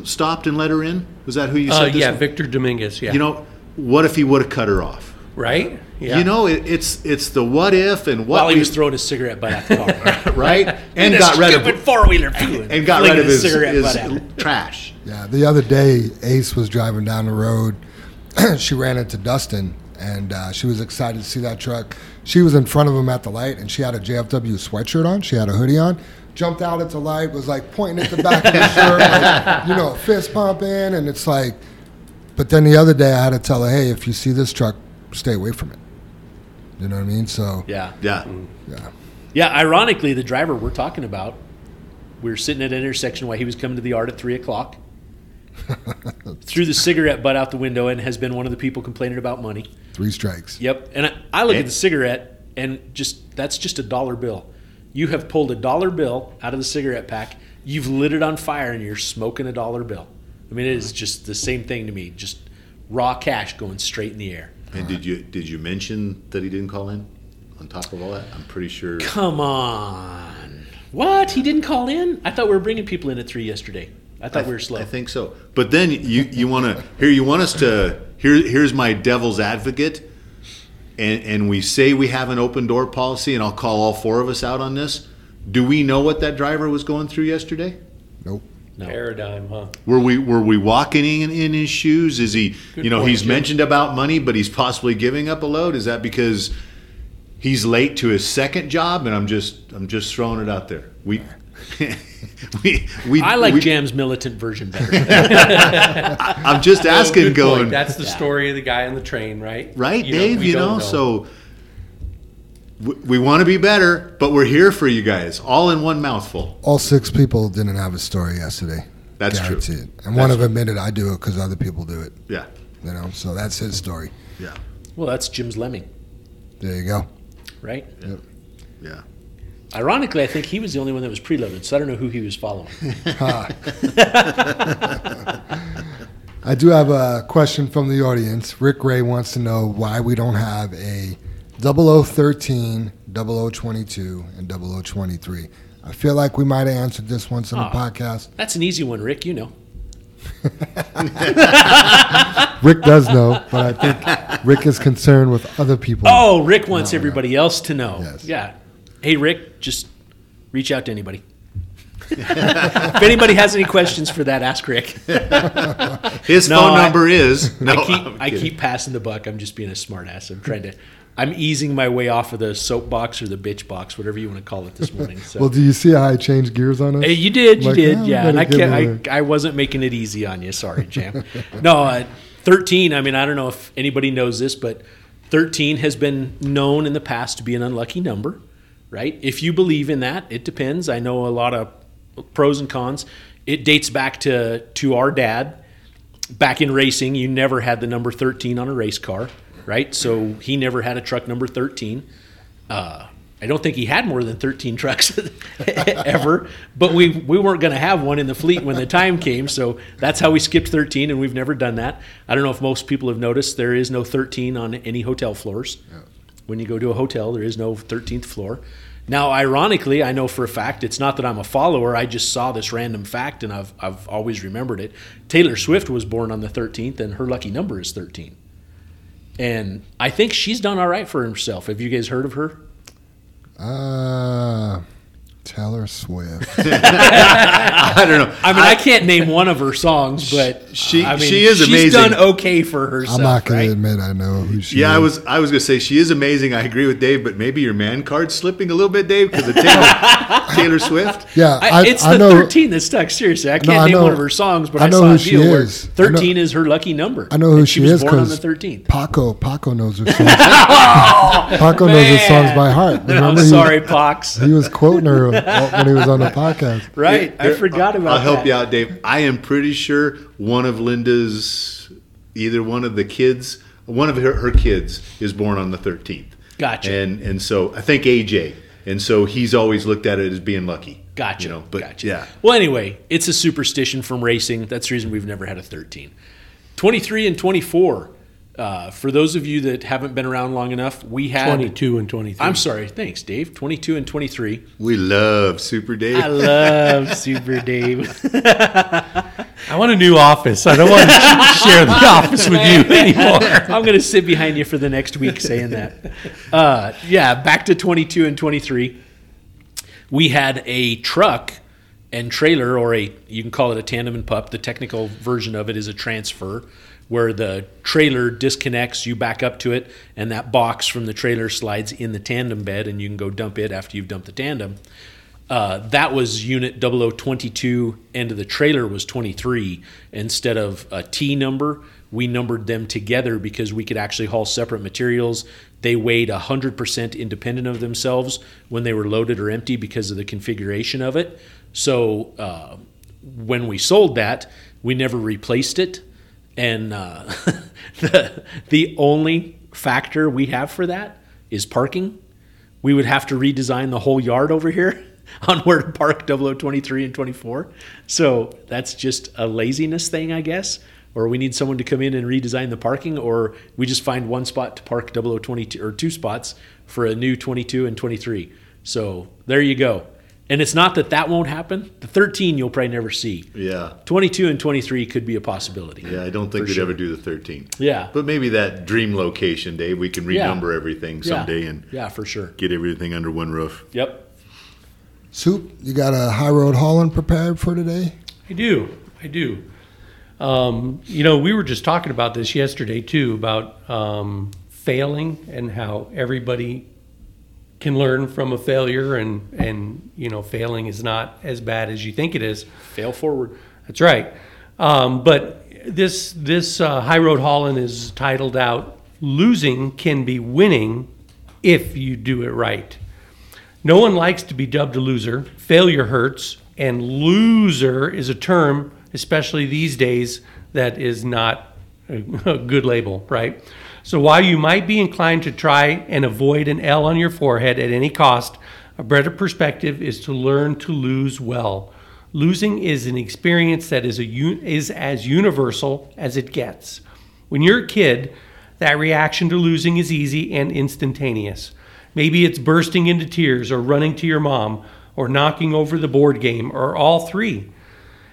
stopped and let her in? Was that who you
Uh,
said? this
yeah? Victor Dominguez. Yeah.
You know, what if he would have cut her off?
right? Yeah.
You know, it, it's it's the what if and what
While he
we-
was throwing his cigarette butt at the car.
right and got rid of
four wheeler
and got rid of his, his trash.
Yeah, the other day, Ace was driving down the road. she ran into Dustin, and uh, she was excited to see that truck. She was in front of him at the light, and she had a JFW sweatshirt on. She had a hoodie on. Jumped out at the light, was like pointing at the back of his shirt, like, you know, fist pumping, and it's like. But then the other day, I had to tell her, "Hey, if you see this truck, stay away from it." You know what I mean? So
Yeah.
Yeah,
yeah,
Yeah, ironically, the driver we're talking about, we were sitting at an intersection while he was coming to the yard at 3 o'clock, threw the cigarette butt out the window, and has been one of the people complaining about money.
three strikes.
Yep. And I, I look at the cigarette, and just that's just a dollar bill. You have pulled a dollar bill out of the cigarette pack, you've lit it on fire, and you're smoking a dollar bill. I mean, it is mm-hmm. just the same thing to me, just raw cash going straight in the air.
And did you did you mention that he didn't call in? On top of all that, I'm pretty sure.
Come on. What? He didn't call in? I thought we were bringing people in at three yesterday. I thought we were slow.
I think so. But then you you want to here you want us to here here's my devil's advocate, and and we say we have an open door policy, and I'll call all four of us out on this. Do we know what that driver was going through yesterday?
Nope.
No.
Paradigm, huh?
Were we were we walking in in his shoes? Is he
Good
you know
point,
he's
Jim.
mentioned about money, but he's possibly giving up a load? Is that because he's late to his second job? And I'm just I'm just throwing it out there. We we we
I like
we,
Jam's militant version better.
I'm just
Oh,
asking,
good
going
point. That's the
Yeah.
story of the guy on the train, right?
right,
You
Dave.
we
you
don't
know, so we, we want to be better, but we're here for you guys, all in one mouthful.
All six people didn't have a story yesterday.
That's true.
Guarantee it. And one of them admitted I do it because other people do it.
Yeah,
You know, so that's his story.
yeah,
well, that's Jim's lemming,
There you go.
right?
Yeah. yeah.
Ironically, I think he was the only one that was preloaded, so I don't know who he was following.
I do have a question from the audience. Rick Ray wants to know why we don't have a 0013, 0022, and 0023. I feel like we might have answered this once on the podcast.
That's an easy one, Rick. You know.
Rick does know, but I think Rick is concerned with other people.
Oh, Rick wants
No, no.
everybody else to know.
Yes.
Yeah. Hey, Rick, just reach out to anybody. if anybody has any questions for that, ask Rick.
His
No,
phone
I-
number is no.
I keep
I'm
I
kidding.
keep passing the buck. I'm just being a smartass. I'm trying to. I'm easing my way off of the soapbox or the bitch box, whatever you want to call it this morning. So.
Well, do you see how I changed gears on us?
Hey, you did, you
Like,
did,
yeah,
yeah. And I can't, I, I wasn't making it easy on you. Sorry, Jam. no, uh, thirteen. I mean, I don't know if anybody knows this, but thirteen has been known in the past to be an unlucky number, right? If you believe in that, it depends. I know a lot of pros and cons. It dates back to to our dad. Back in racing, you never had the number thirteen on a race car, right? So he never had a truck number thirteen. Uh, I don't think he had more than 13 trucks ever, but we, we weren't going to have one in the fleet when the time came. So that's how we skipped 13, and we've never done that. I don't know if most people have noticed there is no 13 on any hotel floors. When you go to a hotel, there is no 13th floor. Now, ironically, I know for a fact it's not that I'm a follower. I just saw this random fact, and I've, I've always remembered it. Taylor Swift was born on the 13th, and her lucky number is 13. And I think she's done all right for herself. Have you guys heard of her?
Uh, Taylor Swift.
I don't know.
I mean, I, can't name one of her songs, but
She-
I mean,
she is
she's
amazing.
done okay for herself.
I'm not going
right?
to admit I know who she
Yeah,
is.
I was I was gonna say she is amazing. I agree with Dave, but maybe your man card's slipping a little bit, Dave, because of Taylor, Taylor Swift.
Yeah,
I,
I,
it's
I
the
know.
13 that stuck. Seriously, I can't
I
name
know-
one of her songs, but
I
I,
know
saw
who
a
she
deal where
is. I know-
13 is her lucky number.
I know who
and
she,
was
is
born on
because
the 13th.
Paco Paco knows her songs. Paco knows her songs by heart.
I'm
Remember he-
sorry, Pox.
He, was quoting her when he was on the podcast.
Right, I forgot about it.
I'll help
that.
you out, Dave. I am pretty sure one of Linda's, either one of the kids, one of her, her kids, is born on the 13th.
Gotcha.
And and so I think AJ, and so he's always looked at it as being lucky.
Gotcha.
You know, but
gotcha.
yeah.
Well, anyway, it's a superstition from racing. That's the reason we've never had a 13. 23 and 24. Uh, for those of you that haven't been around long enough, we had
22 and 23.
I'm sorry. Thanks, Dave. 22 and 23.
We love Super Dave.
I love Super Dave.
I want a new office. I don't want to share the office with you anymore.
I'm going to sit behind you for the next week saying that. Uh, yeah, back to 22 and 23. We had a truck and trailer, or a you can call it a tandem and pup. The technical version of it is a transfer, where the trailer disconnects, you back up to it, and that box from the trailer slides in the tandem bed, and you can go dump it after you've dumped the tandem. Uh, that was unit 0022, end of the trailer was 23. Instead of a T number, we numbered them together because we could actually haul separate materials. They weighed 100% independent of themselves when they were loaded or empty because of the configuration of it. So uh, when we sold that, we never replaced it. And uh, the, the only factor we have for that is parking we would have to redesign the whole yard over here on where to park 0023 and 24. So that's just a laziness thing, I guess. Or we need someone to come in and redesign the parking, or we just find one spot to park 0022 or two spots for a new 22 and 23. So there you go. And it's not that that won't happen. The 13 you'll probably never see.
Yeah.
22 and 23 could be a possibility.
Yeah, I don't think
For
they'd
sure.
ever do the 13.
Yeah.
But maybe that dream location, Dave, we can
Yeah.
renumber everything
Yeah.
someday and
Yeah, for sure.
get everything under one roof.
Yep.
Soup, you got a high road hauling prepared for today?
I do. I do. Um, you know, we were just talking about this yesterday too about um, failing and how everybody can learn from a failure, and and you know, failing is not as bad as you think it is.
Fail forward.
That's right. Um, but this this uh, High Road Hauling is titled out "Losing Can Be Winning If You Do It Right." No one likes to be dubbed a loser. Failure hurts, and loser is a term, especially these days, that is not a, a good label, right? So while you might be inclined to try and avoid an L on your forehead at any cost, a better perspective is to learn to lose well. Losing is an experience that is a is as universal as it gets. When you're a kid, that reaction to losing is easy and instantaneous. Maybe it's bursting into tears or running to your mom or knocking over the board game or all three.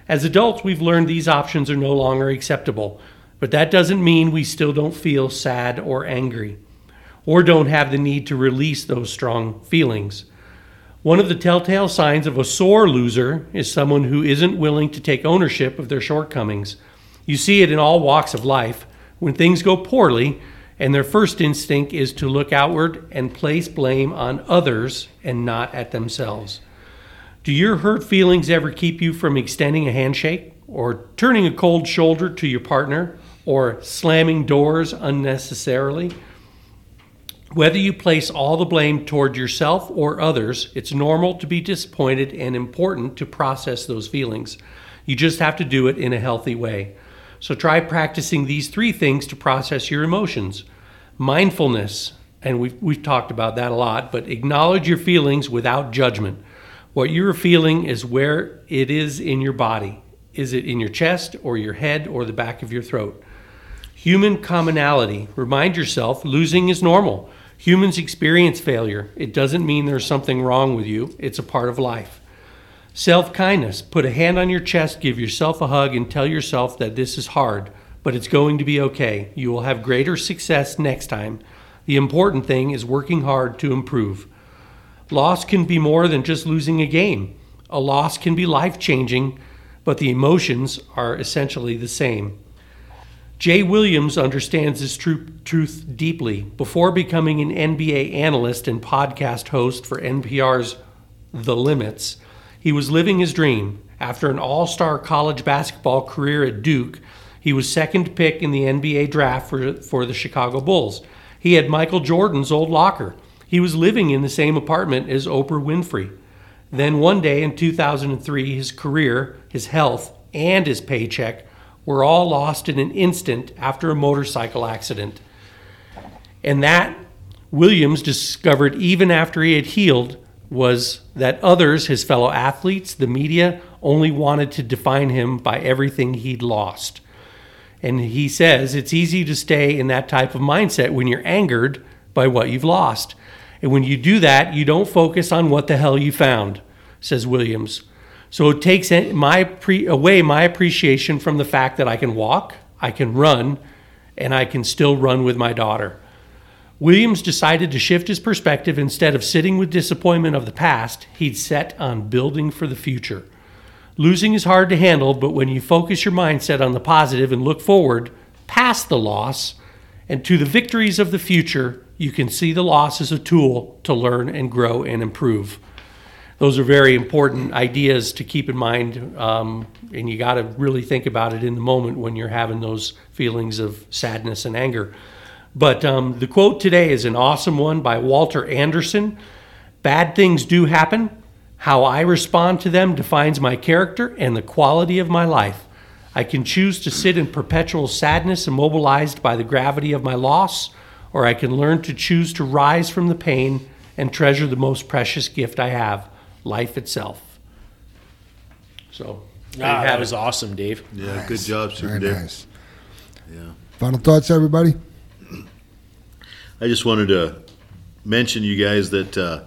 As adults, we've learned these options are no longer acceptable, but that doesn't mean we still don't feel sad or angry or don't have the need to release those strong feelings. One of the telltale signs of a sore loser is someone who isn't willing to take ownership of their shortcomings. You see it in all walks of life. When things go poorly, and their first instinct is to look outward and place blame on others and not at themselves. Do your hurt feelings ever keep you from extending a handshake, or turning a cold shoulder to your partner, or slamming doors unnecessarily? Whether you place all the blame toward yourself or others, it's normal to be disappointed and important to process those feelings. You just have to do it in a healthy way. So try practicing these three things to process your emotions. Mindfulness, and we've, we've talked about that a lot, but acknowledge your feelings without judgment. What you're feeling is where it is in your body. Is it in your chest or your head or the back of your throat? Human commonality. Remind yourself losing is normal. Humans experience failure. It doesn't mean there's something wrong with you, it's a part of life. Self kindness. Put a hand on your chest, give yourself a hug, and tell yourself that this is hard, but it's going to be okay. You will have greater success next time. The important thing is working hard to improve. Loss can be more than just losing a game. A loss can be life changing, but the emotions are essentially the same. Jay Williams understands this tru- truth deeply. Before becoming an NBA analyst and podcast host for NPR's The Limits, he was living his dream. After an all star college basketball career at Duke, he was second pick in the NBA draft for, for the Chicago Bulls. He had Michael Jordan's old locker. He was living in the same apartment as Oprah Winfrey. Then one day in 2003, his career, his health, and his paycheck were all lost in an instant after a motorcycle accident. And that, Williams discovered even after he had healed, was that others, his fellow athletes, the media, only wanted to define him by everything he'd lost. And he says it's easy to stay in that type of mindset when you're angered by what you've lost. And when you do that, you don't focus on what the hell you found, says Williams. So it takes my pre- away my appreciation from the fact that I can walk, I can run, and I can still run with my daughter. Williams decided to shift his perspective instead of sitting with disappointment of the past, he'd set on building for the future. Losing is hard to handle, but when you focus your mindset on the positive and look forward, past the loss, and to the victories of the future, you can see the loss as a tool to learn and grow and improve. Those are very important ideas to keep in mind, um, and you got to really think about it in the moment when you're having those feelings of sadness and anger. But um, the quote today is an awesome one by Walter Anderson Bad things do happen. How I respond to them defines my character and the quality of my life. I can choose to sit in perpetual sadness, immobilized by the gravity of my loss, or I can learn to choose to rise from the pain and treasure the most precious gift I have life itself. So, there you
Ah,
have
that
it.
was awesome, Dave.
Yeah, good job, Super
Very
Dave.
nice.
Yeah.
Final thoughts, everybody?
I just wanted to mention you guys that uh,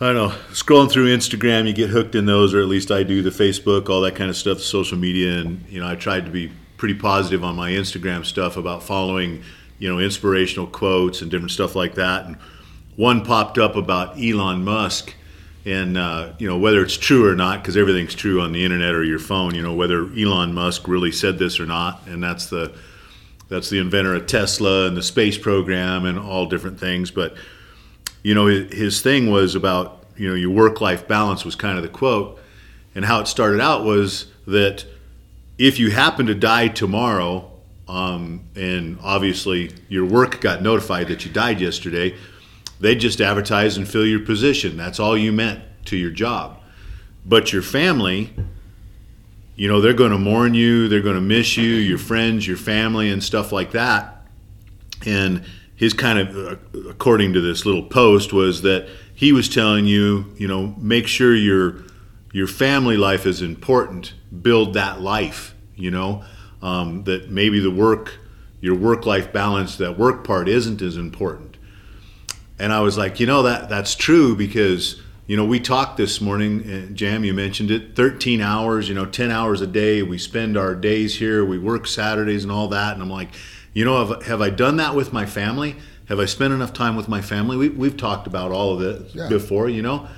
I don't know. Scrolling through Instagram, you get hooked in those, or at least I do. The Facebook, all that kind of stuff, the social media, and you know, I tried to be pretty positive on my Instagram stuff about following, you know, inspirational quotes and different stuff like that. And one popped up about Elon Musk, and uh, you know whether it's true or not, because everything's true on the internet or your phone. You know whether Elon Musk really said this or not, and that's the that's the inventor of Tesla and the space program and all different things, but you know, his thing was about, you know, your work life balance was kind of the quote. And how it started out was that if you happen to die tomorrow, um, and obviously your work got notified that you died yesterday, they just advertise and fill your position. That's all you meant to your job. But your family, you know, they're going to mourn you, they're going to miss you, your friends, your family, and stuff like that. And his kind of, uh, according to this little post, was that he was telling you, you know, make sure your your family life is important. Build that life. You know, um, that maybe the work, your work life balance, that work part isn't as important. And I was like, you know, that that's true because you know we talked this morning. Uh, Jam, you mentioned it. Thirteen hours. You know, ten hours a day. We spend our days here. We work Saturdays and all that. And I'm like you know, have, have I done that with my family? Have I spent enough time with my family? We, we've talked about all of this yeah. before, you know.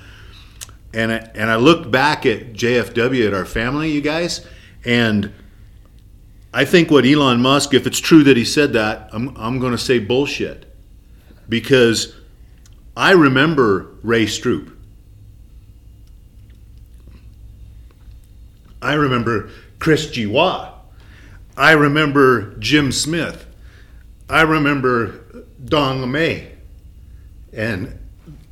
And I, and I looked back at JFW at our family, you guys, and I think what Elon Musk, if it's true that he said that, I'm, I'm going to say bullshit. Because I remember Ray Stroop. I remember Chris Giwa. I remember Jim Smith. I remember Don LeMay. And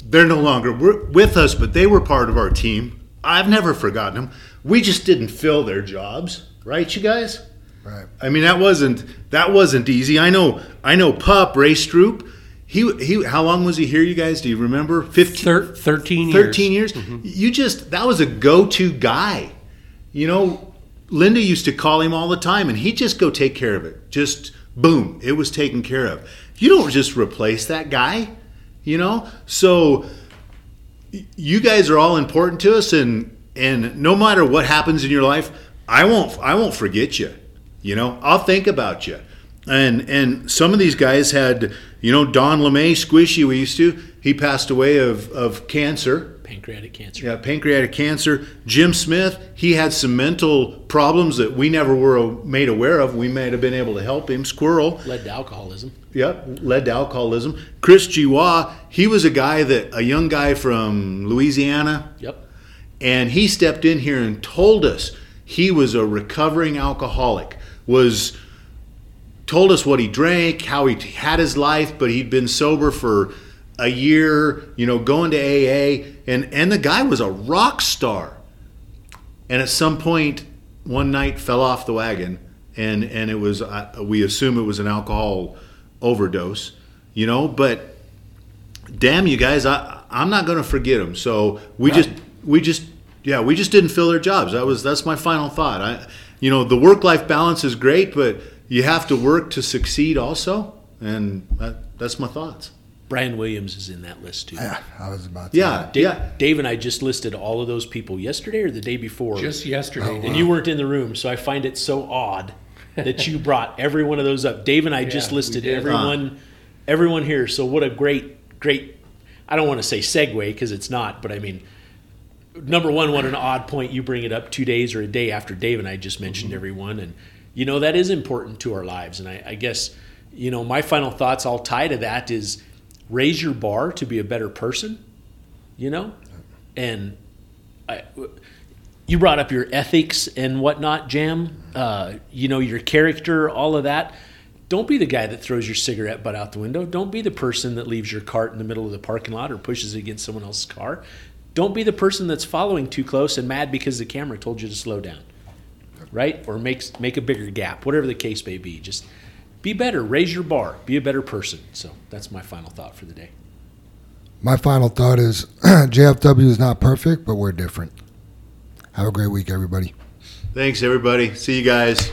they're no longer with us, but they were part of our team. I've never forgotten them. We just didn't fill their jobs, right, you guys?
Right.
I mean, that wasn't that wasn't easy. I know. I know. Pup Ray Stroop. He he. How long was he here? You guys, do you remember?
15, Thir- Thirteen years.
Thirteen years. Mm-hmm. You just that was a go-to guy. You know, Linda used to call him all the time, and he'd just go take care of it. Just boom, it was taken care of. You don't just replace that guy, you know. So you guys are all important to us, and and no matter what happens in your life, I won't I won't forget you. You know, I'll think about you. And and some of these guys had, you know, Don LeMay, Squishy, we used to. He passed away of of cancer
pancreatic cancer.
Yeah, pancreatic cancer. Jim Smith, he had some mental problems that we never were made aware of. We might have been able to help him. Squirrel.
Led to alcoholism.
Yep, led to alcoholism. Chris Giwa, he was a guy that, a young guy from Louisiana.
Yep.
And he stepped in here and told us he was a recovering alcoholic, was told us what he drank, how he had his life, but he'd been sober for a year, you know, going to AA, and and the guy was a rock star. And at some point, one night fell off the wagon, and and it was uh, we assume it was an alcohol overdose, you know. But damn you guys, I I'm not going to forget them. So we right. just we just yeah we just didn't fill their jobs. That was that's my final thought. I you know the work life balance is great, but you have to work to succeed also, and that, that's my thoughts.
Brian Williams is in that list too.
Yeah, I was about to.
Yeah,
Dave,
yeah.
Dave and I just listed all of those people yesterday or the day before.
Just yesterday, oh, wow.
and you weren't in the room, so I find it so odd that you brought every one of those up. Dave and I yeah, just listed everyone, everyone here. So what a great, great. I don't want to say segue because it's not, but I mean, number one, what an odd point you bring it up two days or a day after Dave and I just mentioned mm-hmm. everyone, and you know that is important to our lives. And I, I guess you know my final thoughts all tie to that is raise your bar to be a better person, you know? And I, you brought up your ethics and whatnot, Jam, uh, you know, your character, all of that. Don't be the guy that throws your cigarette butt out the window. Don't be the person that leaves your cart in the middle of the parking lot or pushes it against someone else's car. Don't be the person that's following too close and mad because the camera told you to slow down, right? Or makes make a bigger gap, whatever the case may be. Just be better, raise your bar, be a better person. So that's my final thought for the day.
My final thought is JFW is not perfect, but we're different. Have a great week, everybody.
Thanks, everybody. See you guys.